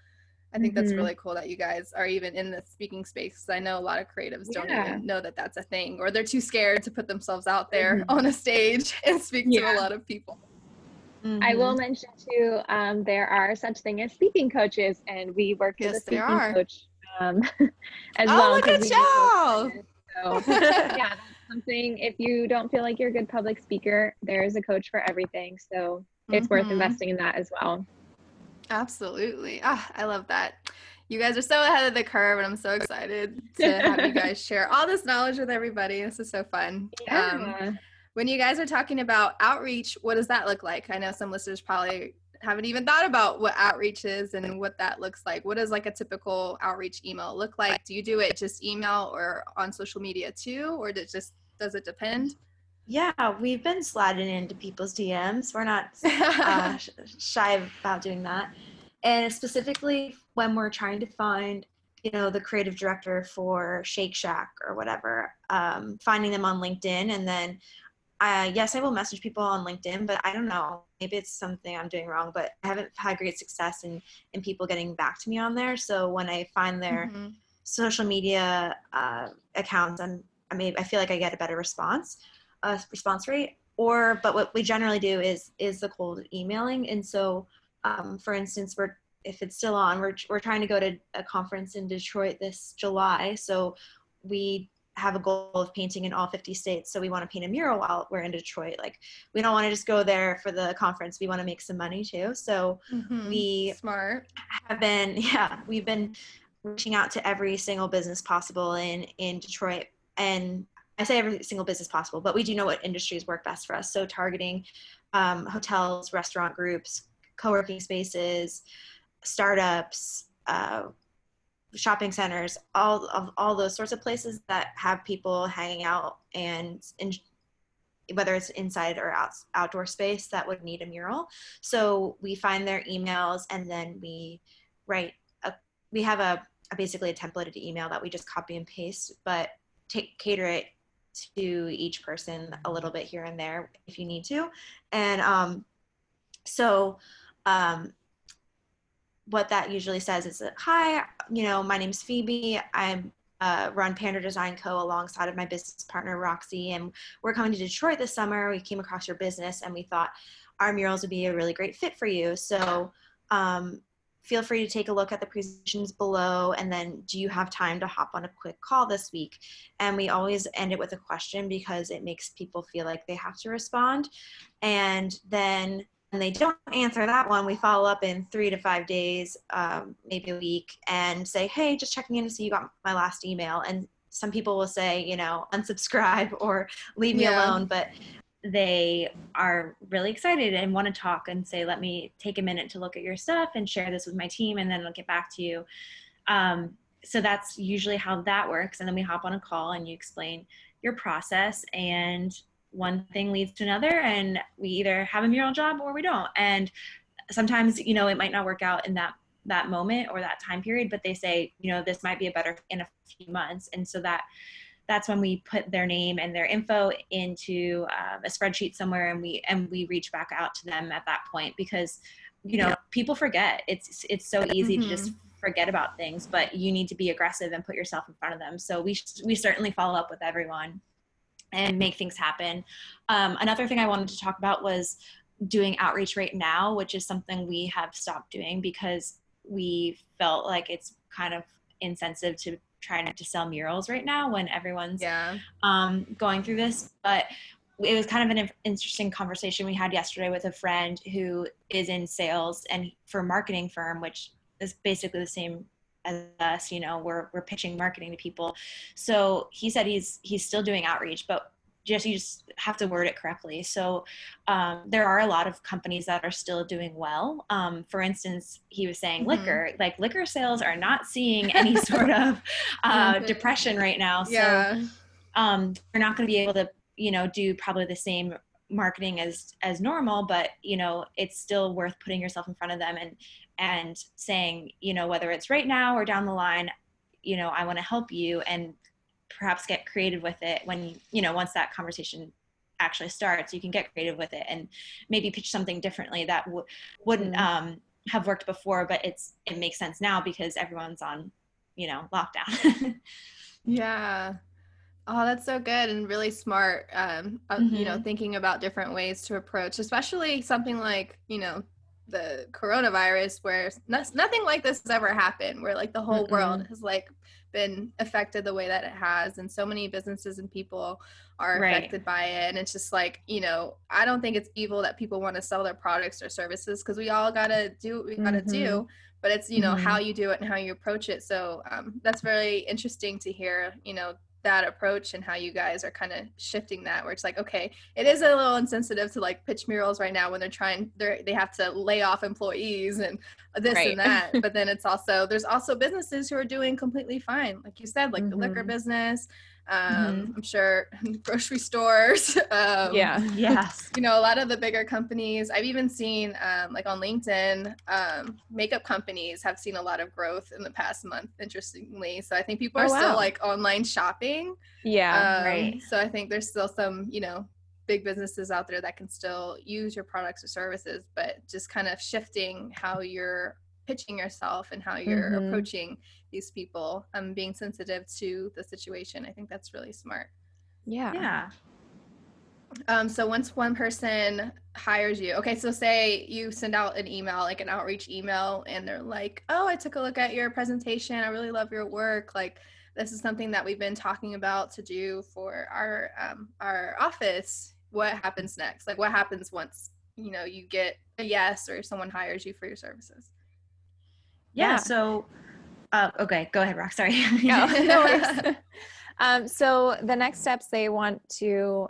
S2: i think mm-hmm. that's really cool that you guys are even in the speaking space i know a lot of creatives yeah. don't even know that that's a thing or they're too scared to put themselves out there mm-hmm. on a stage and speak yeah. to a lot of people
S1: Mm-hmm. I will mention too, um, there are such thing as speaking coaches, and we work yes, as a speaking coach um, as
S2: oh,
S1: well.
S2: look at
S1: you! So yeah, that's something if you don't feel like you're a good public speaker there's a coach for everything so it's mm-hmm. worth investing in that as well
S2: absolutely ah i love that you guys are so ahead of the curve and i'm so excited to have you guys share all this knowledge with everybody this is so fun yeah. Um, when you guys are talking about outreach what does that look like i know some listeners probably haven't even thought about what outreach is and what that looks like. What does like a typical outreach email look like? Do you do it just email or on social media too, or does it just does it depend?
S3: Yeah, we've been sliding into people's DMs. We're not uh, shy about doing that, and specifically when we're trying to find, you know, the creative director for Shake Shack or whatever, um, finding them on LinkedIn, and then uh, yes, I will message people on LinkedIn, but I don't know. Maybe it's something I'm doing wrong, but I haven't had great success in, in people getting back to me on there. So when I find their mm-hmm. social media uh, accounts, I'm, I mean, I feel like I get a better response, uh, response rate. Or, but what we generally do is is the cold emailing. And so, um, for instance, we're if it's still on, we're we're trying to go to a conference in Detroit this July. So we have a goal of painting in all 50 states. So we want to paint a mural while we're in Detroit. Like we don't want to just go there for the conference. We want to make some money too. So mm-hmm. we
S2: smart
S3: have been, yeah, we've been reaching out to every single business possible in, in Detroit. And I say every single business possible, but we do know what industries work best for us. So targeting um, hotels, restaurant groups, co-working spaces, startups, uh, shopping centers, all of all those sorts of places that have people hanging out and in, whether it's inside or out, outdoor space that would need a mural. So we find their emails and then we write a, we have a, a basically a templated email that we just copy and paste, but take cater it to each person a little bit here and there if you need to. And um, so um, what that usually says is hi, you know, my name's Phoebe. I'm uh, run Pandr Design Co. alongside of my business partner Roxy, and we're coming to Detroit this summer. We came across your business, and we thought our murals would be a really great fit for you. So um, feel free to take a look at the presentations below, and then do you have time to hop on a quick call this week? And we always end it with a question because it makes people feel like they have to respond, and then and they don't answer that one, we follow up in three to five days, um, maybe a week, and say, hey, just checking in to see you got my last email. And some people will say, you know, unsubscribe or leave me yeah. alone, but they are really excited and want to talk and say, let me take a minute to look at your stuff and share this with my team, and then I'll get back to you. Um, so that's usually how that works. And then we hop on a call and you explain your process and one thing leads to another and we either have a mural job or we don't and sometimes you know it might not work out in that that moment or that time period but they say you know this might be a better in a few months and so that that's when we put their name and their info into uh, a spreadsheet somewhere and we and we reach back out to them at that point because you know, people forget. It's it's so easy mm-hmm. to just mm-hmm. forget about things, but you need to be aggressive and put yourself in front of them. So we we certainly follow up with everyone and make things happen. Um, another thing I wanted to talk about was doing outreach right now, which is something we have stopped doing because we felt like it's kind of insensitive to trying to sell murals right now when everyone's yeah. um, going through this. But it was kind of an interesting conversation we had yesterday with a friend who is in sales and for a marketing firm, which is basically the same as us. You know, we're we're pitching marketing to people. So he said he's he's still doing outreach, but just you just have to word it correctly. So um, there are a lot of companies that are still doing well. Um, for instance, he was saying mm-hmm. liquor, like liquor sales are not seeing any sort of uh, mm-hmm. depression right now. So yeah. um, we're not going to be able to, you know, do probably the same marketing as as normal but you know it's still worth putting yourself in front of them and and saying you know whether it's right now or down the line you know i want to help you and perhaps get creative with it when you know once that conversation actually starts you can get creative with it and maybe pitch something differently that w- wouldn't mm um, have worked before but it's it makes sense now because everyone's on you know lockdown
S2: yeah oh that's so good and really smart um uh, mm-hmm. you know mm-hmm. thinking about different ways to approach especially something like you know the coronavirus where nothing like this has ever happened where like the whole mm world has like been affected the way that it has and so many businesses and people are right. affected by it and it's just like you know i don't think it's evil that people want to sell their products or services because we all gotta do what we gotta mm-hmm. do but it's you know mm-hmm. how you do it and how you approach it so um, that's very interesting to hear you know that approach and how you guys are kind of shifting that where it's like okay it is a little insensitive to like pitch murals right now when they're trying they they have to lay off employees and this right. and that but then it's also there's also businesses who are doing completely fine like you said like mm-hmm. the liquor mm-hmm. business um, mm-hmm. I'm sure grocery stores.
S1: Um, yeah.
S2: Yes. You know, a lot of the bigger companies. I've even seen, um, like on LinkedIn, um, makeup companies have seen a lot of growth in the past month. Interestingly, so I think people oh, are wow. still like online shopping.
S1: Yeah. Um, right.
S2: So I think there's still some, you know, big businesses out there that can still use your products or services, but just kind of shifting how you're pitching yourself and how you're mm-hmm. approaching these people um being sensitive to the situation i think that's really smart
S1: yeah
S3: yeah
S2: um, so once one person hires you, okay, so say you send out an email, like an outreach email, and they're like, oh, I took a look at your presentation. I really love your work. Like, this is something that we've been talking about to do for our um, our office. What happens next? Like, what happens once you know you get a yes or someone hires you for your services?
S3: yeah, yeah. so uh, okay. Go ahead rock sorry.
S1: No, no um, so the next steps they want to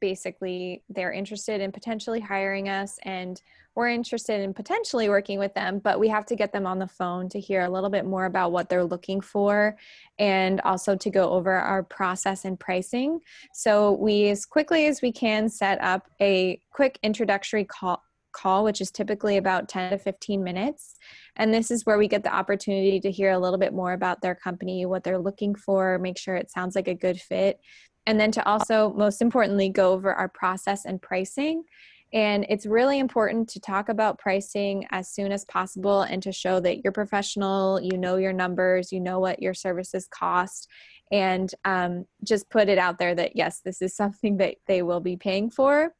S1: basically they're interested in potentially hiring us and we're interested in potentially working with them but we have to get them on the phone to hear a little bit more about what they're looking for and also to go over our process and pricing. So we as quickly as we can set up a quick introductory call call, which is typically about 10 to 15 minutes. And this is where we get the opportunity to hear a little bit more about their company, what they're looking for, make sure it sounds like a good fit. And then to also, most importantly, go over our process and pricing. And it's really important to talk about pricing as soon as possible and to show that you're professional, you know your numbers, you know what your services cost, and um, just put it out there that yes, this is something that they will be paying for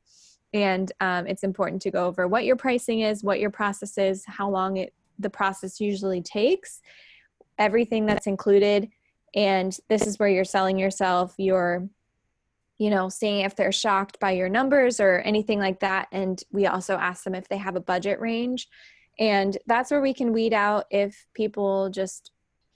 S1: and um, it's important to go over what your pricing is what your process is how long it the process usually takes everything that's included and this is where you're selling yourself you're you know seeing if they're shocked by your numbers or anything like that and we also ask them if they have a budget range and that's where we can weed out if people just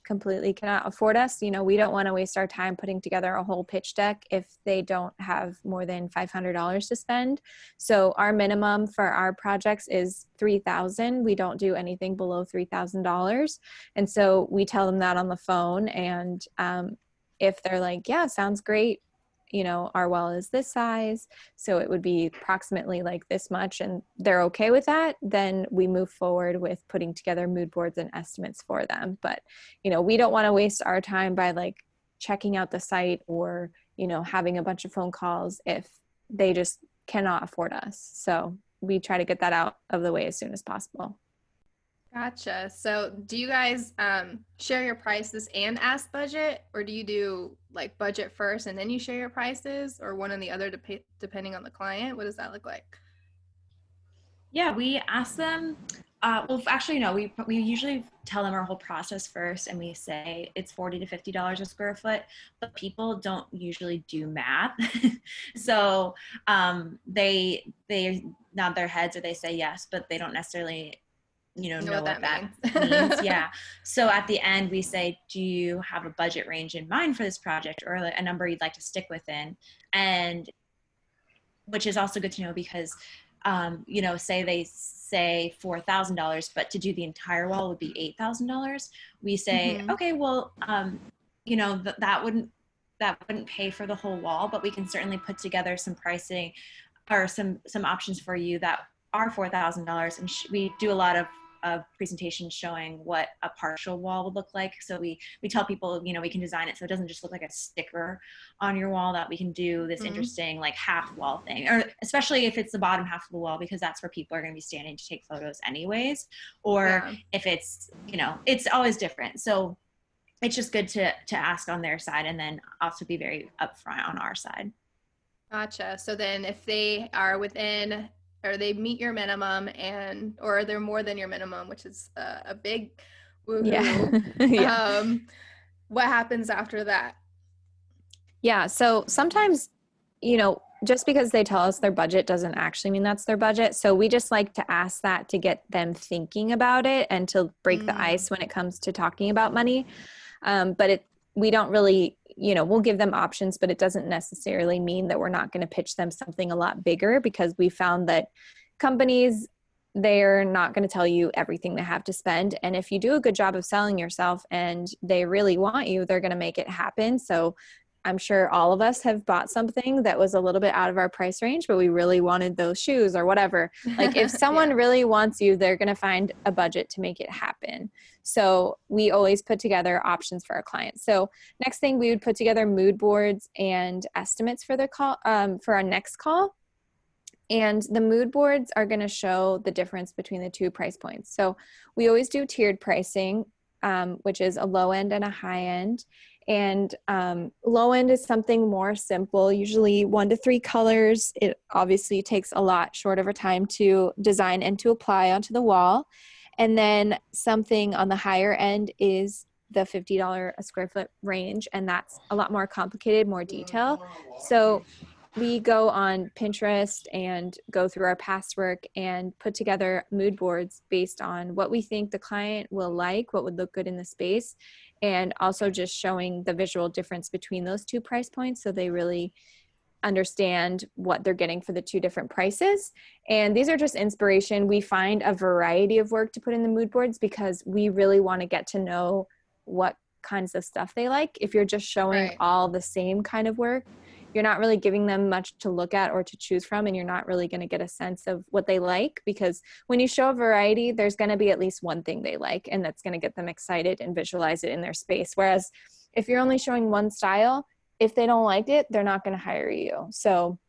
S1: completely cannot afford us. You know, we don't want to waste our time putting together a whole pitch deck if they don't have more than $500 to spend. So our minimum for our projects is 3000 we don't do anything below $3000 and so we tell them that on the phone and um, if they're like yeah sounds great you know, our well is this size, so it would be approximately like this much, and they're okay with that, then we move forward with putting together mood boards and estimates for them. But, you know, we don't want to waste our time by like checking out the site or, you know, having a bunch of phone calls if they just cannot afford us. So
S2: we try to get that out of the way as soon as possible. Gotcha. So, do you guys um, share your prices and ask budget, or do you do like budget first and then you share your prices, or one and the other dep- depending on the client? What does that look like?
S3: Yeah, we ask them. Uh, well, actually, no. We we usually tell them our whole process first, and we say it's forty to fifty dollars a square foot. But people don't usually do math, so um, they they nod their heads or they say yes, but they don't necessarily you know, know, know what, what, that, means. means. Yeah. So at the end, we say, do you have a budget range in mind for this project or a number you'd like to stick within? And which is also good to know because, um, you know, say they say $4,000, but to do the entire wall would be $8,000. We say, mm-hmm. okay, well, um, you know, th- that wouldn't, that wouldn't pay for the whole wall, but we can certainly put together some pricing or some, some options for you that are $4,000. And sh- we do a lot of of presentations showing what a partial wall would look like. So we we tell people, you know, we can design it so it doesn't just look like a sticker on your wall. That we can do this mm-hmm. interesting like half wall thing, or especially if it's the bottom half of the wall because that's where people are going to be standing to take photos anyways. Or yeah. if it's you know, it's always different. So it's just good to to ask on their side and then also be very upfront on our side.
S2: Gotcha. So then if they are within or they meet your minimum and or they're more than your minimum which is a, a big yeah. yeah. Um, what happens after that
S1: yeah so sometimes you know just because they tell us their budget doesn't actually mean that's their budget so we just like to ask that to get them thinking about it and to break mm. the ice when it comes to talking about money um, but it we don't really you know we'll give them options but it doesn't necessarily mean that we're not going to pitch them something a lot bigger because we found that companies they're not going to tell you everything they have to spend. And if you do a good job of selling yourself and they really want you they're going to make it happen. So I'm sure all of us have bought something that was a little bit out of our price range, but we really wanted those shoes or whatever. Like if someone yeah. really wants you, they're going to find a budget to make it happen. So we always put together options for our clients. So next thing we would put together mood boards and estimates for the call um, for our next call. And the mood boards are going to show the difference between the two price points. So we always do tiered pricing, um, which is a low end and a high end. And um, low end is something more simple, usually one to three colors. It obviously takes a lot short of a time to design and to apply onto the wall. And then something on the higher end is the $50 a square foot range, and that's a lot more complicated, more detail. So we go on Pinterest and go through our past work and put together mood boards based on what we think the client will like, what would look good in the space, and also just showing the visual difference between those two price points so they really understand what they're getting for the two different prices. And these are just inspiration. We find a variety of work to put in the mood boards because we really want to get to know what kinds of stuff they like. If you're just showing right. all the same kind of work, you're not really giving them much to look at or to choose from and you're not really going to get a sense of what they like because when you show a variety there's going to be at least one thing they like and that's going to get them excited and visualize it in their space. Whereas if you're only showing one style if they don't like it they're not going to hire you. So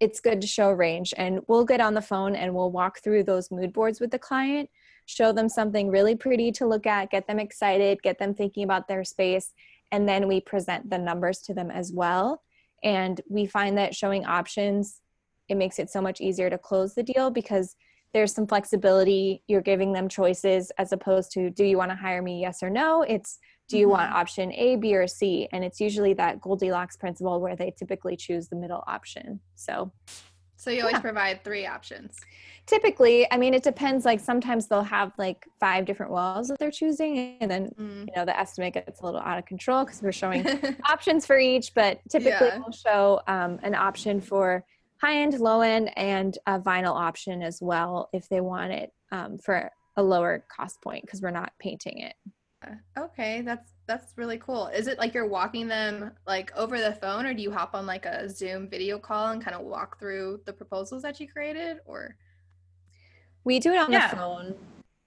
S1: it's good to show range and we'll get on the phone and we'll walk through those mood boards with the client show them something really pretty to look at get them excited get them thinking about their space and then we present the numbers to them as well and we find that showing options, it makes it so much easier to close the deal because there's some flexibility. You're giving them choices as opposed to, do you want to hire me? Yes or no. It's, do you mm-hmm. want option A, B, or C? And it's usually that Goldilocks principle where they typically choose the middle option. So,
S2: so you always yeah. provide three options
S1: typically i mean it depends like sometimes they'll have like five different walls that they're choosing and then mm. you know the estimate gets a little out of control because we're showing options for each but typically yeah. we'll show um, an option for high end low end and a vinyl option as well if they want it um, for a lower cost point because we're not painting it
S2: okay that's that's really cool is it like you're walking them like over the phone or do you hop on like a zoom video call and kind of walk through the proposals that you created or
S1: we do it on yeah. the phone.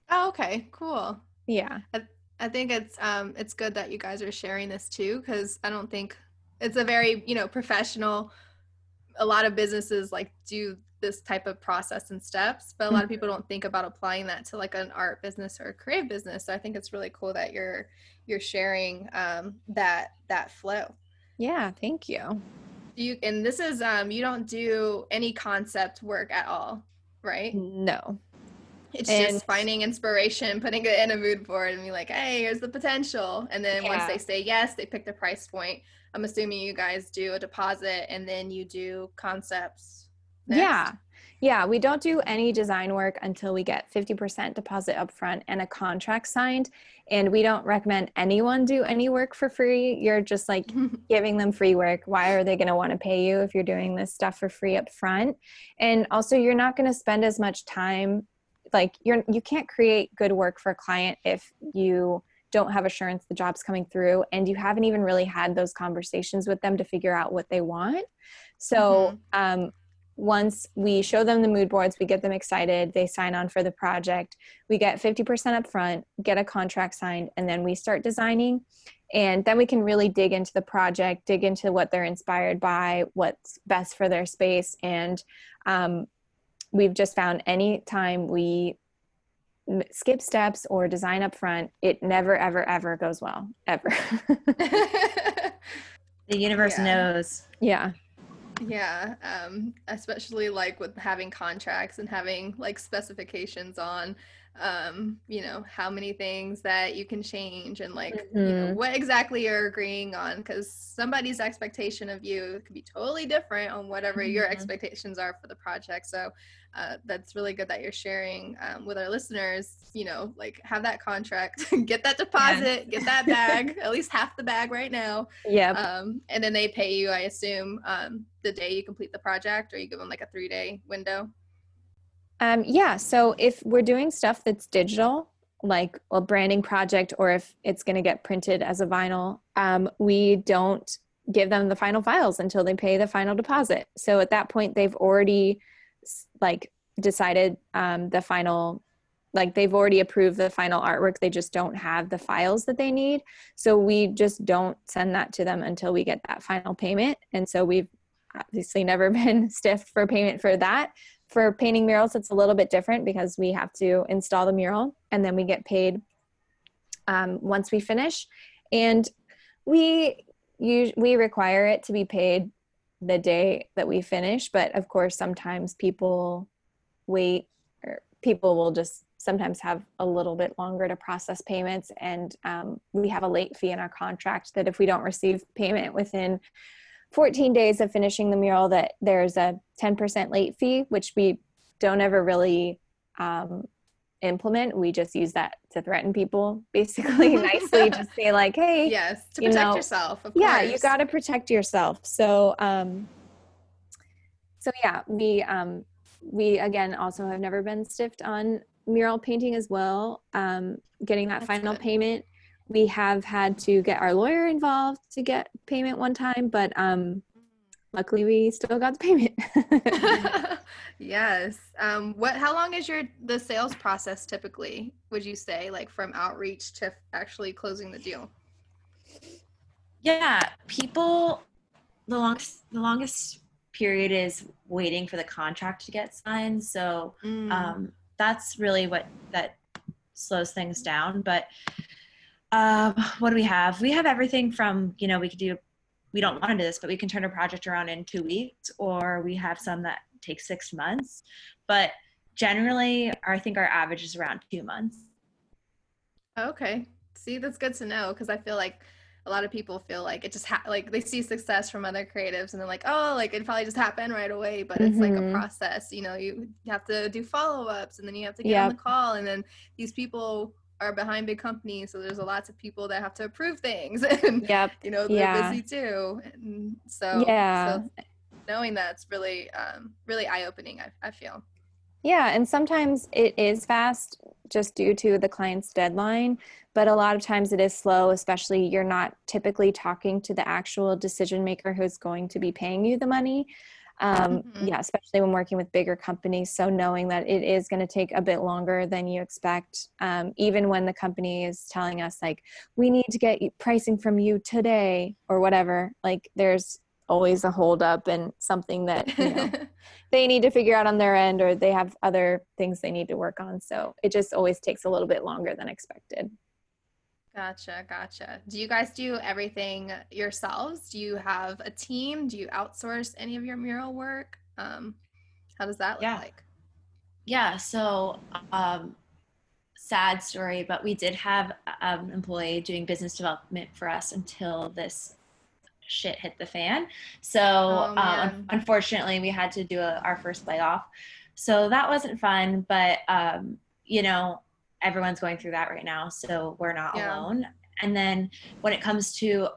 S2: Oh, okay, cool.
S1: Yeah.
S2: I, I think it's um it's good that you guys are sharing this too because I don't think it's a very you know professional a lot of businesses like do this type of process and steps but a lot of people mm-hmm. don't think about applying that to like an art business or a creative business. So i think it's really cool that you're you're sharing um, that that flow.
S1: Yeah thank you.
S2: You and this is um you don't do any concept work at all right?
S1: No.
S2: It's and, just finding inspiration putting it in a mood board and be like hey here's the potential. And then yeah. once they say yes they pick the price point i'm assuming you guys do a deposit and then you do concepts
S1: Next. Yeah. Yeah, we don't do any design work until we get 50% deposit upfront and a contract signed. And we don't recommend anyone do any work for free. You're just like giving them free work. Why are they going to want to pay you if you're doing this stuff for free up front? And also, you're not going to spend as much time. Like you're, you can't create good work for a client if you don't have assurance the job's coming through and you haven't even really had those conversations with them to figure out what they want. So, mm-hmm. um, once we show them the mood boards, we get them excited, they sign on for the project, we get 50% up front, get a contract signed, and then we start designing. And then we can really dig into the project, dig into what they're inspired by, what's best for their space. And um, we've just found any time we skip steps or design up front, it never, ever, ever goes well, ever.
S3: the universe yeah. knows.
S1: Yeah.
S2: Yeah, um, especially like with having contracts and having like specifications on, um, you know, how many things that you can change and like mm-hmm. you know, mm-hmm. what exactly you're agreeing on because somebody's expectation of you could be totally different on whatever mm-hmm. your expectations are for the project. So uh, that's really good that you're sharing um, with our listeners you know like have that contract get that deposit get that bag at least half the bag right now
S1: yeah
S2: um, and then they pay you i assume um, the day you complete the project or you give them like a three day window
S1: um, yeah so if we're doing stuff that's digital like a branding project or if it's going to get printed as a vinyl um, we don't give them the final files until they pay the final deposit. So at that point they've already like decided um, the final like they've already approved the final artwork. They just don't have the files that they need. So we just don't send that to them until we get that final payment. And so we've obviously never been stiffed for payment for that for painting murals it's a little bit different because we have to install the mural and then we get paid um, once we finish. And we you, we require it to be paid the day that we finish but of course sometimes people wait or people will just sometimes have a little bit longer to process payments. And um, we have a late fee in our contract that if we don't receive payment within 14 days of finishing the mural that there's a 10% late fee which we don't ever really um, implement. We just use that to threaten people basically nicely just say like hey
S2: yes to protect you know, yourself
S1: yeah you got to protect yourself. So um so yeah we um we again also have never been stiffed on mural painting as well um getting that That's final good. payment we have had to get our lawyer involved to get payment one time but um luckily we still got the payment.
S2: Yes. Um what how long is your the sales process typically would you say like from outreach to actually closing the deal?
S3: Yeah people the longest the longest period is waiting for the contract to get signed so mm. um that's really what that slows things down but um, what do we have? We have everything from, you know, we could do we don't want to do this, but we can turn a project around in two weeks, or we have some that take six months. But generally, I think our average is around two months.
S2: Okay. See, that's good to know because I feel like a lot of people feel like it just ha- like they see success from other creatives and they're like, oh, like it probably just happened right away. But it's mm-hmm. like a mm-hmm. process. You know, you have to do follow ups and then you have to get yep. on the call, and then these people are behind big companies, so there's a lots of people that have to approve things, and
S1: yep.
S2: you know they're yeah. busy too. And so yeah, so knowing that's really um, really eye opening. I, I feel.
S1: Yeah, and sometimes it is fast just due to the client's deadline, but a lot of times it is slow, especially you're not typically talking to the actual decision maker who's going to be paying you the money um, mm-hmm. yeah especially when working with bigger companies so knowing that it is going to take a bit longer than you expect um, even when the company is telling us like we need to get pricing from you today or whatever like there's always a holdup and something that you know they need to figure out on their end or they have other things they need to work on so it just always takes a little bit longer than expected
S2: Gotcha, gotcha. Do you guys do everything yourselves? Do you have a team? Do you outsource any of your mural work? Um, how does that look
S3: yeah.
S2: like?
S3: Yeah, so um, sad story, but we did have an employee doing business development for us until this shit hit the fan. So
S2: Oh,
S3: um, unfortunately, we had to do a, our first layoff. So that wasn't fun, but um, you know, everyone's going through that right now, so we're not
S2: Yeah.
S3: alone. And then when it comes to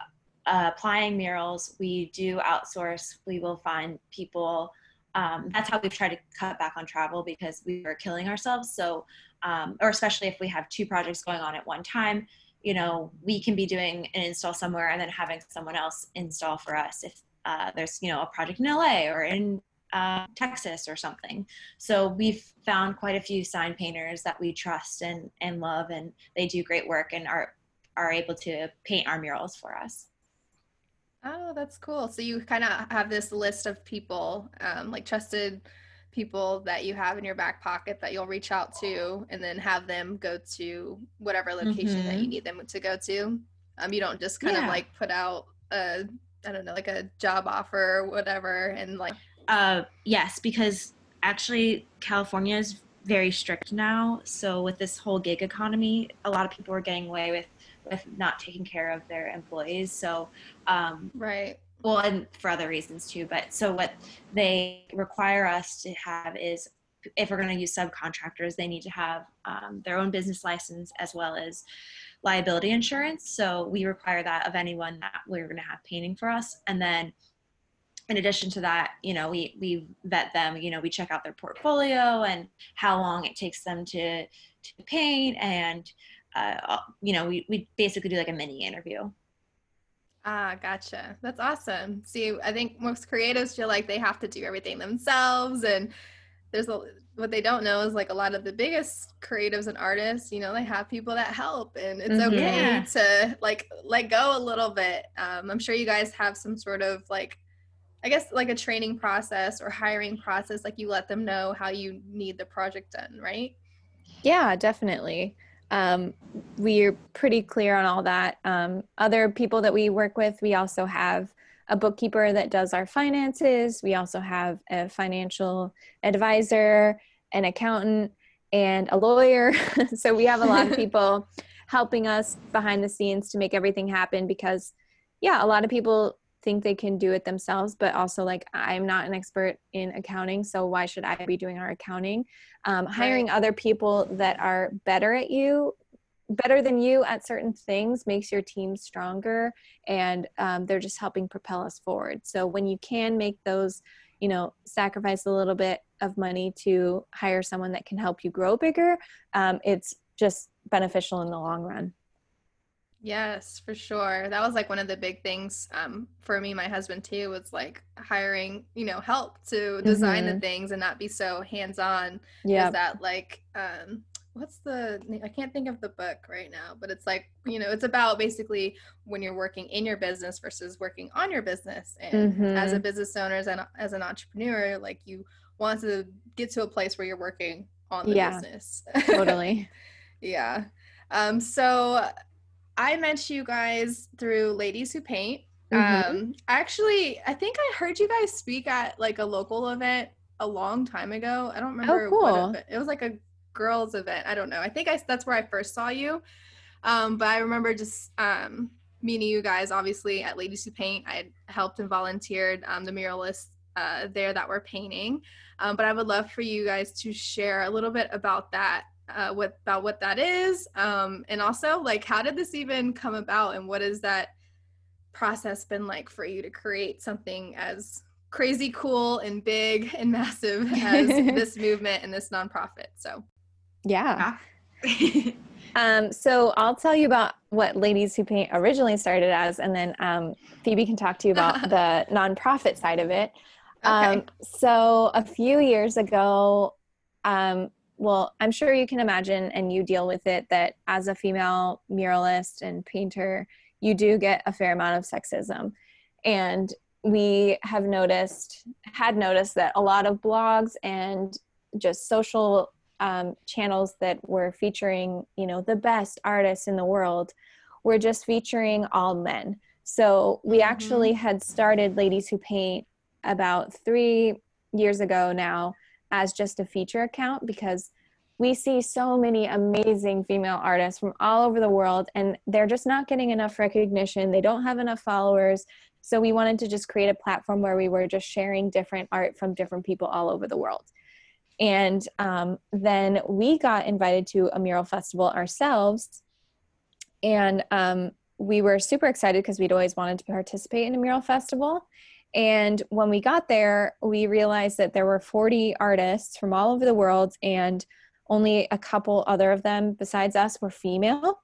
S3: uh, applying murals, we do outsource. We will find people. Um, that's how we've tried to cut back on travel because we were killing ourselves. So, um, or especially if we have two projects going on at one time, you know, we can be doing an install somewhere and then having someone else install for us if uh, there's, you know, a project in LA or in uh, Texas or something. So we've found quite a few sign painters that we trust and, and love, and they do great work and are are able to paint our murals for us.
S2: Oh, that's cool. So you kind of have this list of people, um, like trusted people that you have in your back pocket that you'll reach out to and then have them go to whatever location that you
S3: Mhm.
S2: need them to go to. Um, you don't just kind of like put out a, I don't know, like a job offer or whatever and like,
S3: Uh, yes, because actually California is very strict now. So with this whole gig economy, a lot of people are getting away with with not taking care of their employees. So um,
S2: right.
S3: well and for other reasons too but so what they require us to have is if we're going to use subcontractors they need to have um, their own business license as well as liability insurance so we require that of anyone that we're going to have painting for us and then in addition to that you know we we vet them you know we check out their portfolio and how long it takes them to to paint and uh, you know we, we basically do like a mini interview
S2: Ah, gotcha. That's awesome. See, I think most creatives feel like they have to do everything themselves, and there's a what they don't know is like a lot of the biggest creatives and artists, you know, they have people that help, and it's
S1: Mhm.
S2: okay to like let go a little bit. Um, I'm sure you guys have some sort of like, I guess like a training process or hiring process. Like you let them know how you need the project done, right?
S1: Yeah, definitely. Um, we're pretty clear on all that. Um, other people that we work with, we also have a bookkeeper that does our finances. We also have a financial advisor, an accountant, and a lawyer. so we have a lot of people helping us behind the scenes to make everything happen because, yeah, a lot of people think they can do it themselves, but also like I'm not an expert in accounting, so why should I be doing our accounting? um, hiring other people that are better at you better than you at certain things makes your team stronger and um, they're just helping propel us forward. So when you can make those you know sacrifice a little bit of money to hire someone that can help you grow bigger um, it's just beneficial in the long run
S2: Yes, for sure. That was like one of the big things um, for me, my husband too, was like hiring, you know, help to design the things and not be so hands on.
S1: yeah
S2: Is that like, um, what's the, I can't think of the book right now, but it's like, you know, it's about basically when you're working in your business versus working on your business. And as a business owner, as an, as an entrepreneur, like you want to get to a place where you're working on the
S1: Yeah.
S2: business.
S1: totally
S2: Yeah. Um, so I met you guys through Ladies Who Paint.
S1: Mhm.
S2: Um, actually, I think I heard you guys speak at like a local event a long time ago. I don't remember what
S1: cool.
S2: event. It was like a girls event. I don't know. I think I that's where I first saw you. Um, but I remember just um, meeting you guys obviously at Ladies Who Paint. I helped and volunteered um, the muralists uh, there that were painting. Um, but I would love for you guys to share a little bit about that uh, what about what that is, um, and also like how did this even come about, and what has that process been like for you to create something as crazy cool and big and massive as this movement and this nonprofit? So
S1: yeah
S3: Yeah.
S1: Um, so I'll tell you about what Ladies Who Paint originally started as, and then um, Phoebe can talk to you about the nonprofit side of it.
S2: okay,
S1: Um, so a few years ago, um, well, I'm sure you can imagine, and you deal with it, that as a female muralist and painter, you do get a fair amount of sexism. And we have noticed, had noticed that a lot of blogs and just social um, channels that were featuring, you know, the best artists in the world were just featuring all men. So we mm-hmm. actually had started Ladies Who Paint about three years ago now as just a feature account because we see so many amazing female artists from all over the world and they're just not getting enough recognition. They don't have enough followers. So we wanted to just create a platform where we were just sharing different art from different people all over the world. And um, then we got invited to a mural festival ourselves. And um, we were super excited because we'd always wanted to participate in a mural festival. And when we got there, we realized that there were 40 artists from all over the world, and only a couple other of them besides us were female.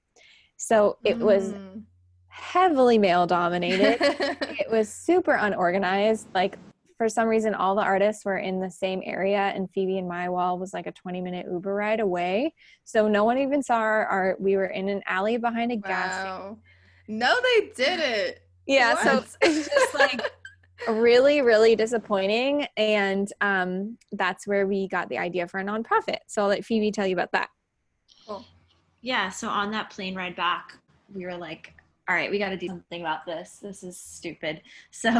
S1: So it mm. was heavily male dominated. it was super unorganized. Like for some reason, all the artists were in the same area, and Phoebe and my wall was like a 20 minute Uber ride away. So no one even saw our art. We were in an alley behind a wow. gas station.
S2: No, they didn't.
S1: Yeah, what? so it's just like really, really disappointing. And um, that's where we got the idea for a nonprofit. So I'll let Phoebe tell you about that.
S3: Cool. Yeah, so on that plane ride back, we were like, all right, we got to do something about this. This is stupid. So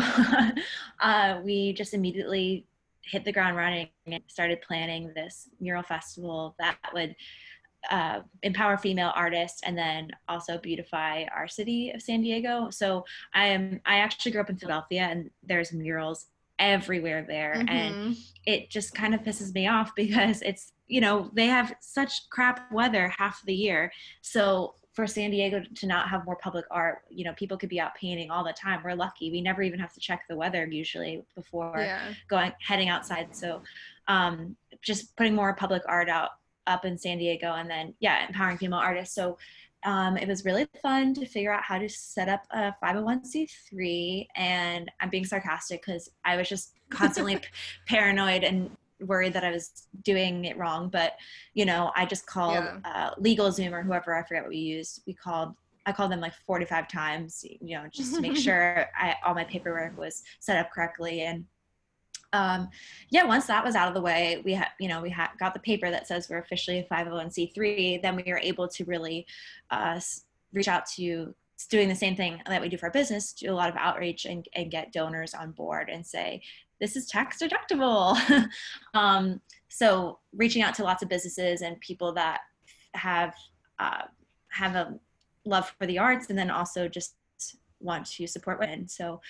S3: uh, we just immediately hit the ground running and started planning this mural festival that would uh, empower female artists and then also beautify our city of San Diego. So I am I actually grew up in Philadelphia and there's murals everywhere there mm-hmm. and it just kind of pisses me off because it's you know they have such crap weather half the year so for San Diego to not have more public art, you know, people could be out painting all the time. We're lucky. We never even have to check the weather usually before yeah. going heading outside. So um, just putting more public art out up in San Diego and then yeah, empowering female artists. So um, it was really fun to figure out how to set up a 501c3 and i'm being sarcastic because i was just constantly paranoid and worried that I was doing it wrong, but you know, I just called yeah. uh, LegalZoom or whoever I forget what we used. We called I called them like 45 times, you know, just to make sure I, all my paperwork was set up correctly. And um, yeah, once that was out of the way, we had, you know, we had got the paper that says we're officially a 501c3. Then we were able to really uh, reach out to doing the same thing that we do for our business, do a lot of outreach and, and get donors on board and say, this is tax deductible. um, so reaching out to lots of businesses and people that have uh, have a love for the arts and then also just want to support women. So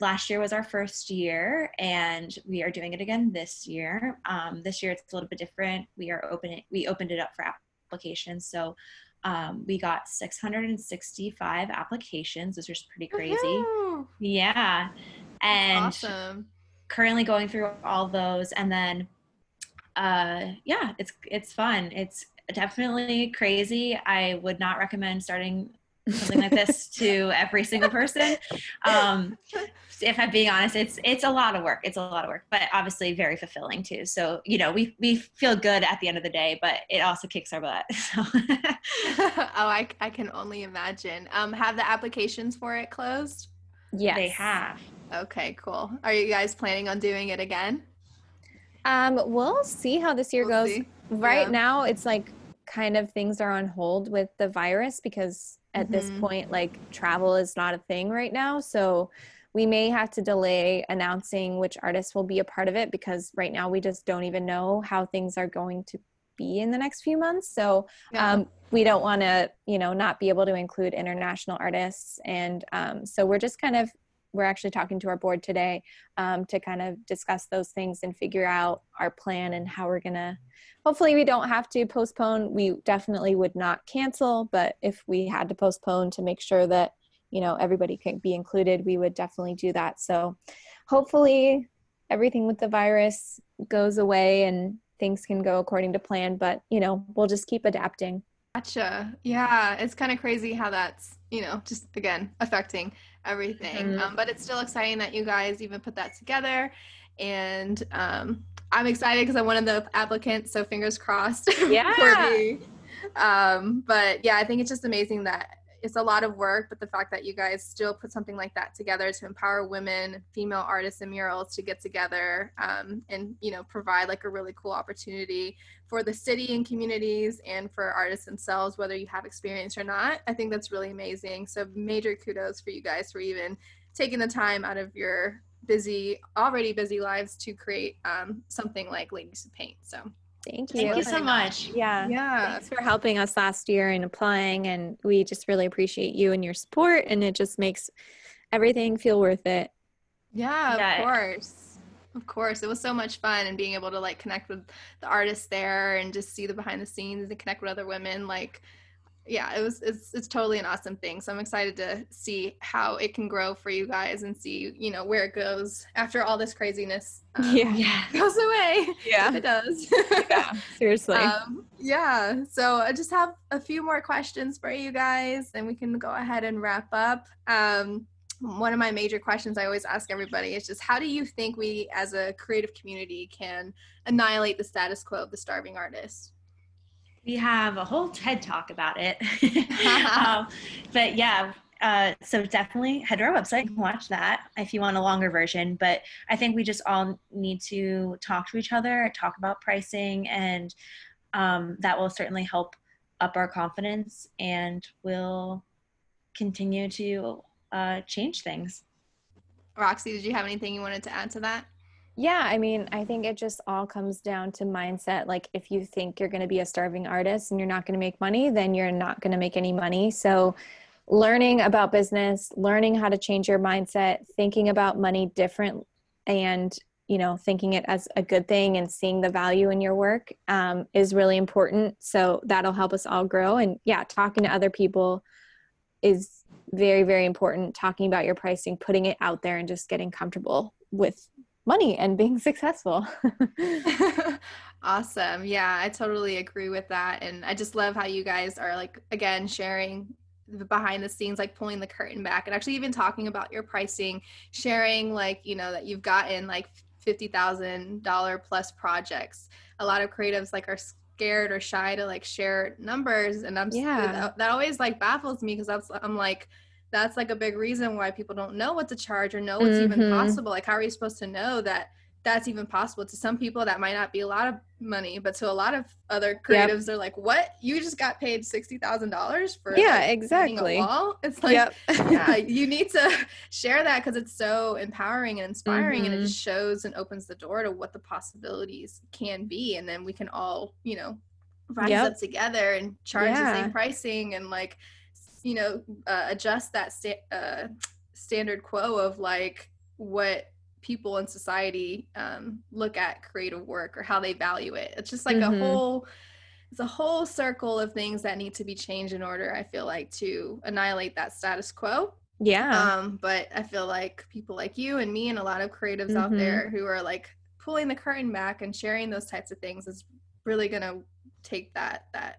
S3: last year was our first year and we are doing it again this year. Um, this year it's a little bit different. We are opening, we opened it up for applications. So um, we got 665 applications, which is pretty crazy. Woo-hoo! Yeah. And awesome currently going through all those and then uh yeah it's it's fun it's definitely crazy i would not recommend starting something like this to every single person um if i'm being honest it's it's a lot of work it's a lot of work but obviously very fulfilling too so you know we we feel good at the end of the day but it also kicks our butt so.
S2: oh I, I can only imagine um have the applications for it closed
S3: yes they have
S2: Okay, cool. Are you guys planning on doing it again?
S1: Um, we'll see how this year we'll goes. See. Right yeah. now, it's like kind of things are on hold with the virus because at mm-hmm. this point, like travel is not a thing right now. So we may have to delay announcing which artists will be a part of it because right now we just don't even know how things are going to be in the next few months. So yeah. um, we don't want to, you know, not be able to include international artists. And um, so we're just kind of we're actually talking to our board today um, to kind of discuss those things and figure out our plan and how we're gonna hopefully we don't have to postpone. We definitely would not cancel but if we had to postpone to make sure that you know everybody can be included we would definitely do that. So hopefully everything with the virus goes away and things can go according to plan but you know we'll just keep adapting.
S2: Gotcha. Yeah it's kind of crazy how that's you know just again affecting everything. Mm-hmm. Um, but it's still exciting that you guys even put that together. And um, I'm excited because I'm one of the applicants, so fingers crossed
S1: yeah.
S2: for me. Um, but yeah, I think it's just amazing that it's a lot of work, but the fact that you guys still put something like that together to empower women, female artists and murals to get together um, and you know provide like a really cool opportunity for the city and communities and for artists themselves, whether you have experience or not. I think that's really amazing. So major kudos for you guys for even taking the time out of your busy, already busy lives to create um, something like Ladies Who Paint. So
S1: Thank you.
S3: Thank you so much.
S1: Yeah.
S2: yeah,
S1: Thanks for helping us last year and applying. And we just really appreciate you and your support. And it just makes everything feel worth it.
S2: yeah,
S3: Yeah.
S2: of course. Of course, it was so much fun and being able to like connect with the artists there and just see the behind the scenes and connect with other women. Like, yeah, it was it's it's totally an awesome thing. So I'm excited to see how it can grow for you guys and see you know where it goes after all this craziness um,
S3: Yeah.
S2: goes away.
S1: Yeah.
S2: it does.
S1: yeah. Seriously.
S2: um, yeah. So I just have a few more questions for you guys, and we can go ahead and wrap up. Um, one of my major questions I always ask everybody is just how do you think we as a creative community can annihilate the status quo of the starving artist?
S3: We have a whole TED talk about it. um, but yeah, uh, so definitely head to our website and watch that if you want a longer version. But I think we just all need to talk to each other, talk about pricing, and um, that will certainly help up our confidence and we'll continue to uh, change things.
S2: Roxy, did you have anything you wanted to add to that?
S1: Yeah, I mean, I think it just all comes down to mindset. Like, if you think you're going to be a starving artist and you're not going to make money, then you're not going to make any money. So, learning about business, learning how to change your mindset, thinking about money different, and you know, thinking it as a good thing and seeing the value in your work um, is really important. So that'll help us all grow. And yeah, talking to other people is very, very important. Talking about your pricing, putting it out there, and just getting comfortable with money and being successful.
S2: awesome. Yeah, I totally agree with that. And I just love how you guys are like, again, sharing the behind the scenes, like pulling the curtain back and actually even talking about your pricing, sharing like, you know, that you've gotten like $50,000 plus projects. A lot of creatives like are scared or shy to like share numbers. And I'm,
S1: Yeah.
S2: that, that always like baffles me because that's, I'm like, that's like a big reason why people don't know what to charge or know what's even
S1: Mhm.
S2: possible. Like, how are you supposed to know that that's even possible? To some people, that might not be a lot of money, but to a lot of other
S1: Yep.
S2: creatives, they're like, "What? You just got paid sixty thousand dollars for
S1: Yeah,
S2: like,
S1: exactly.
S2: a wall?" It's like,
S1: yep.
S2: yeah, you need to share that because it's so empowering and inspiring, and it
S1: Mhm.
S2: just shows and opens the door to what the possibilities can be, and then we can all, you know, rise
S1: Yep.
S2: up together and charge the same pricing and like you know uh, adjust that sta- uh, standard quo of like what people in society um, look at creative work or how they value it it's just like
S1: Mhm.
S2: a whole it's a whole circle of things that need to be changed in order i feel like to annihilate that status quo
S1: Yeah.
S2: um, but I feel like people like you and me and a lot of creatives out
S1: Mhm.
S2: there who are like pulling the curtain back and sharing those types of things is really gonna take that that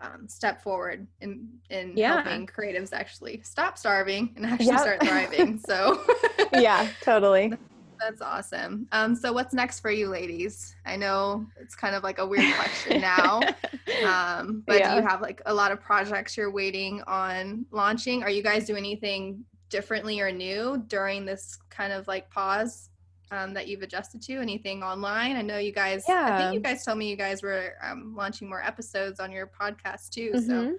S2: um, step forward in in
S1: Yeah.
S2: helping creatives actually stop starving and actually
S1: Yep.
S2: start thriving. So
S1: yeah, totally.
S2: that's awesome. Um, so what's next for you, ladies? I know it's kind of like a weird question now, um, but
S1: Yeah.
S2: do you have like a lot of projects you're waiting on launching? Are you guys doing anything differently or new during this kind of like pause um, that you've adjusted to? Anything online? I know you guys.
S1: Yeah.
S2: I think you guys told me you guys were um, launching more episodes on your podcast too. So
S1: Mhm.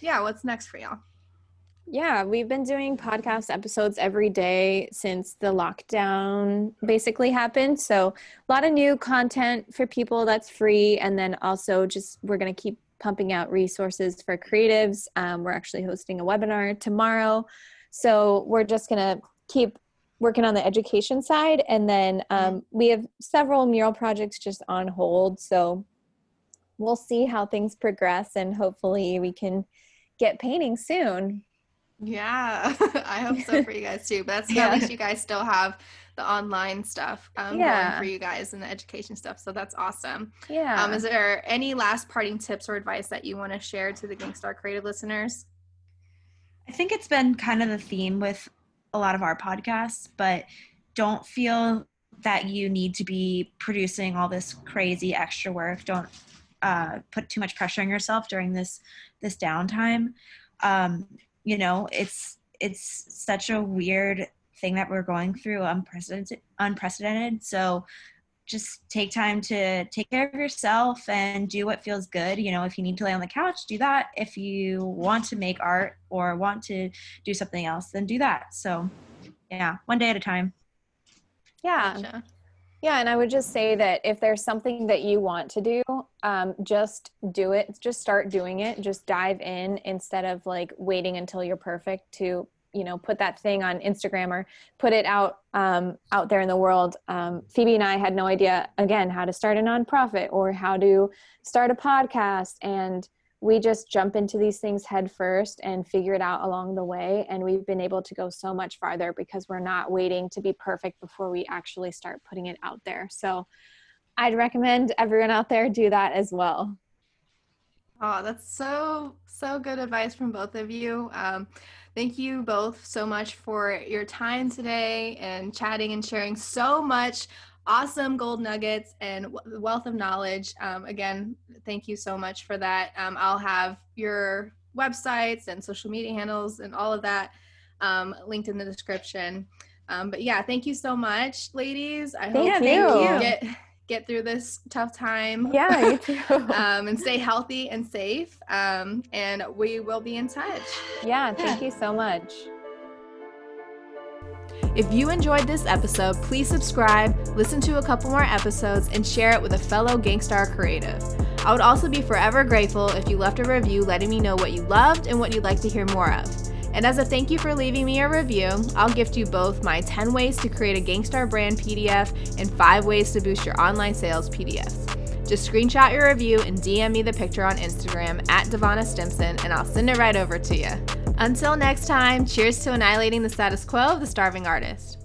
S2: yeah, what's next for y'all?
S1: Yeah, we've been doing podcast episodes every day since the lockdown basically happened. So, a lot of new content for people that's free. And then also, just we're going to keep pumping out resources for creatives. Um, we're actually hosting a webinar tomorrow. So, we're just going to keep working on the education side. And then um, we have several mural projects just on hold. So, we'll see how things progress and hopefully we can get painting soon.
S2: Yeah, I hope so for you guys too. But that's
S1: Yeah.
S2: at least you guys still have the online stuff um,
S1: Yeah.
S2: going for you guys and the education stuff. So that's awesome.
S1: Yeah.
S2: Um, is there any last parting tips or advice that you want to share to the Gangstar Creative listeners?
S3: I think it's been kind of the theme with a lot of our podcasts, but don't feel that you need to be producing all this crazy extra work. Don't uh, put too much pressure on yourself during this this downtime. Um, you know, it's it's such a weird thing that we're going through, unprecedented. Unprecedented. So just take time to take care of yourself and do what feels good. You know, if you need to lay on the couch, do that. If you want to make art or want to do something else, then do that. So, yeah, one day at a time.
S1: Yeah. Gotcha. Yeah, and I would just say that if there's something that you want to do, um, just do it. Just start doing it. Just dive in instead of like waiting until you're perfect to you know put that thing on instagram or put it out um, out there in the world. Um, phoebe and i had no idea again how to start a nonprofit or how to start a podcast. And we just jump into these things head first and figure it out along the way. And we've been able to go so much farther because we're not waiting to be perfect before we actually start putting it out there. So i'd recommend everyone out there do that as well
S2: oh that's so so good advice from both of you um, thank you both so much for your time today and chatting and sharing so much awesome gold nuggets and wealth of knowledge. Um, again, thank you so much for that. Um, I'll have your websites and social media handles and all of that um, linked in the description. Um, but yeah, thank you so much, ladies. I
S1: thank hope you.
S2: you get get through this tough time.
S1: Yeah, you too.
S2: um, and stay healthy and safe. Um, and we will be in touch.
S1: Yeah, thank yeah. you so much.
S2: If you enjoyed this episode, please subscribe, listen to a couple more episodes, and share it with a fellow Gangstar creative. I would also be forever grateful if you left a review letting me know what you loved and what you'd like to hear more of. And as a thank you for leaving me a review, I'll gift you both my 10 ways to create a Gangstar brand PDF and 5 ways to boost your online sales PDFs. Just screenshot your review and DM me the picture on Instagram at Devona Stimpson, and I'll send it right over to you. Until next time, cheers to annihilating the status quo of the starving artist.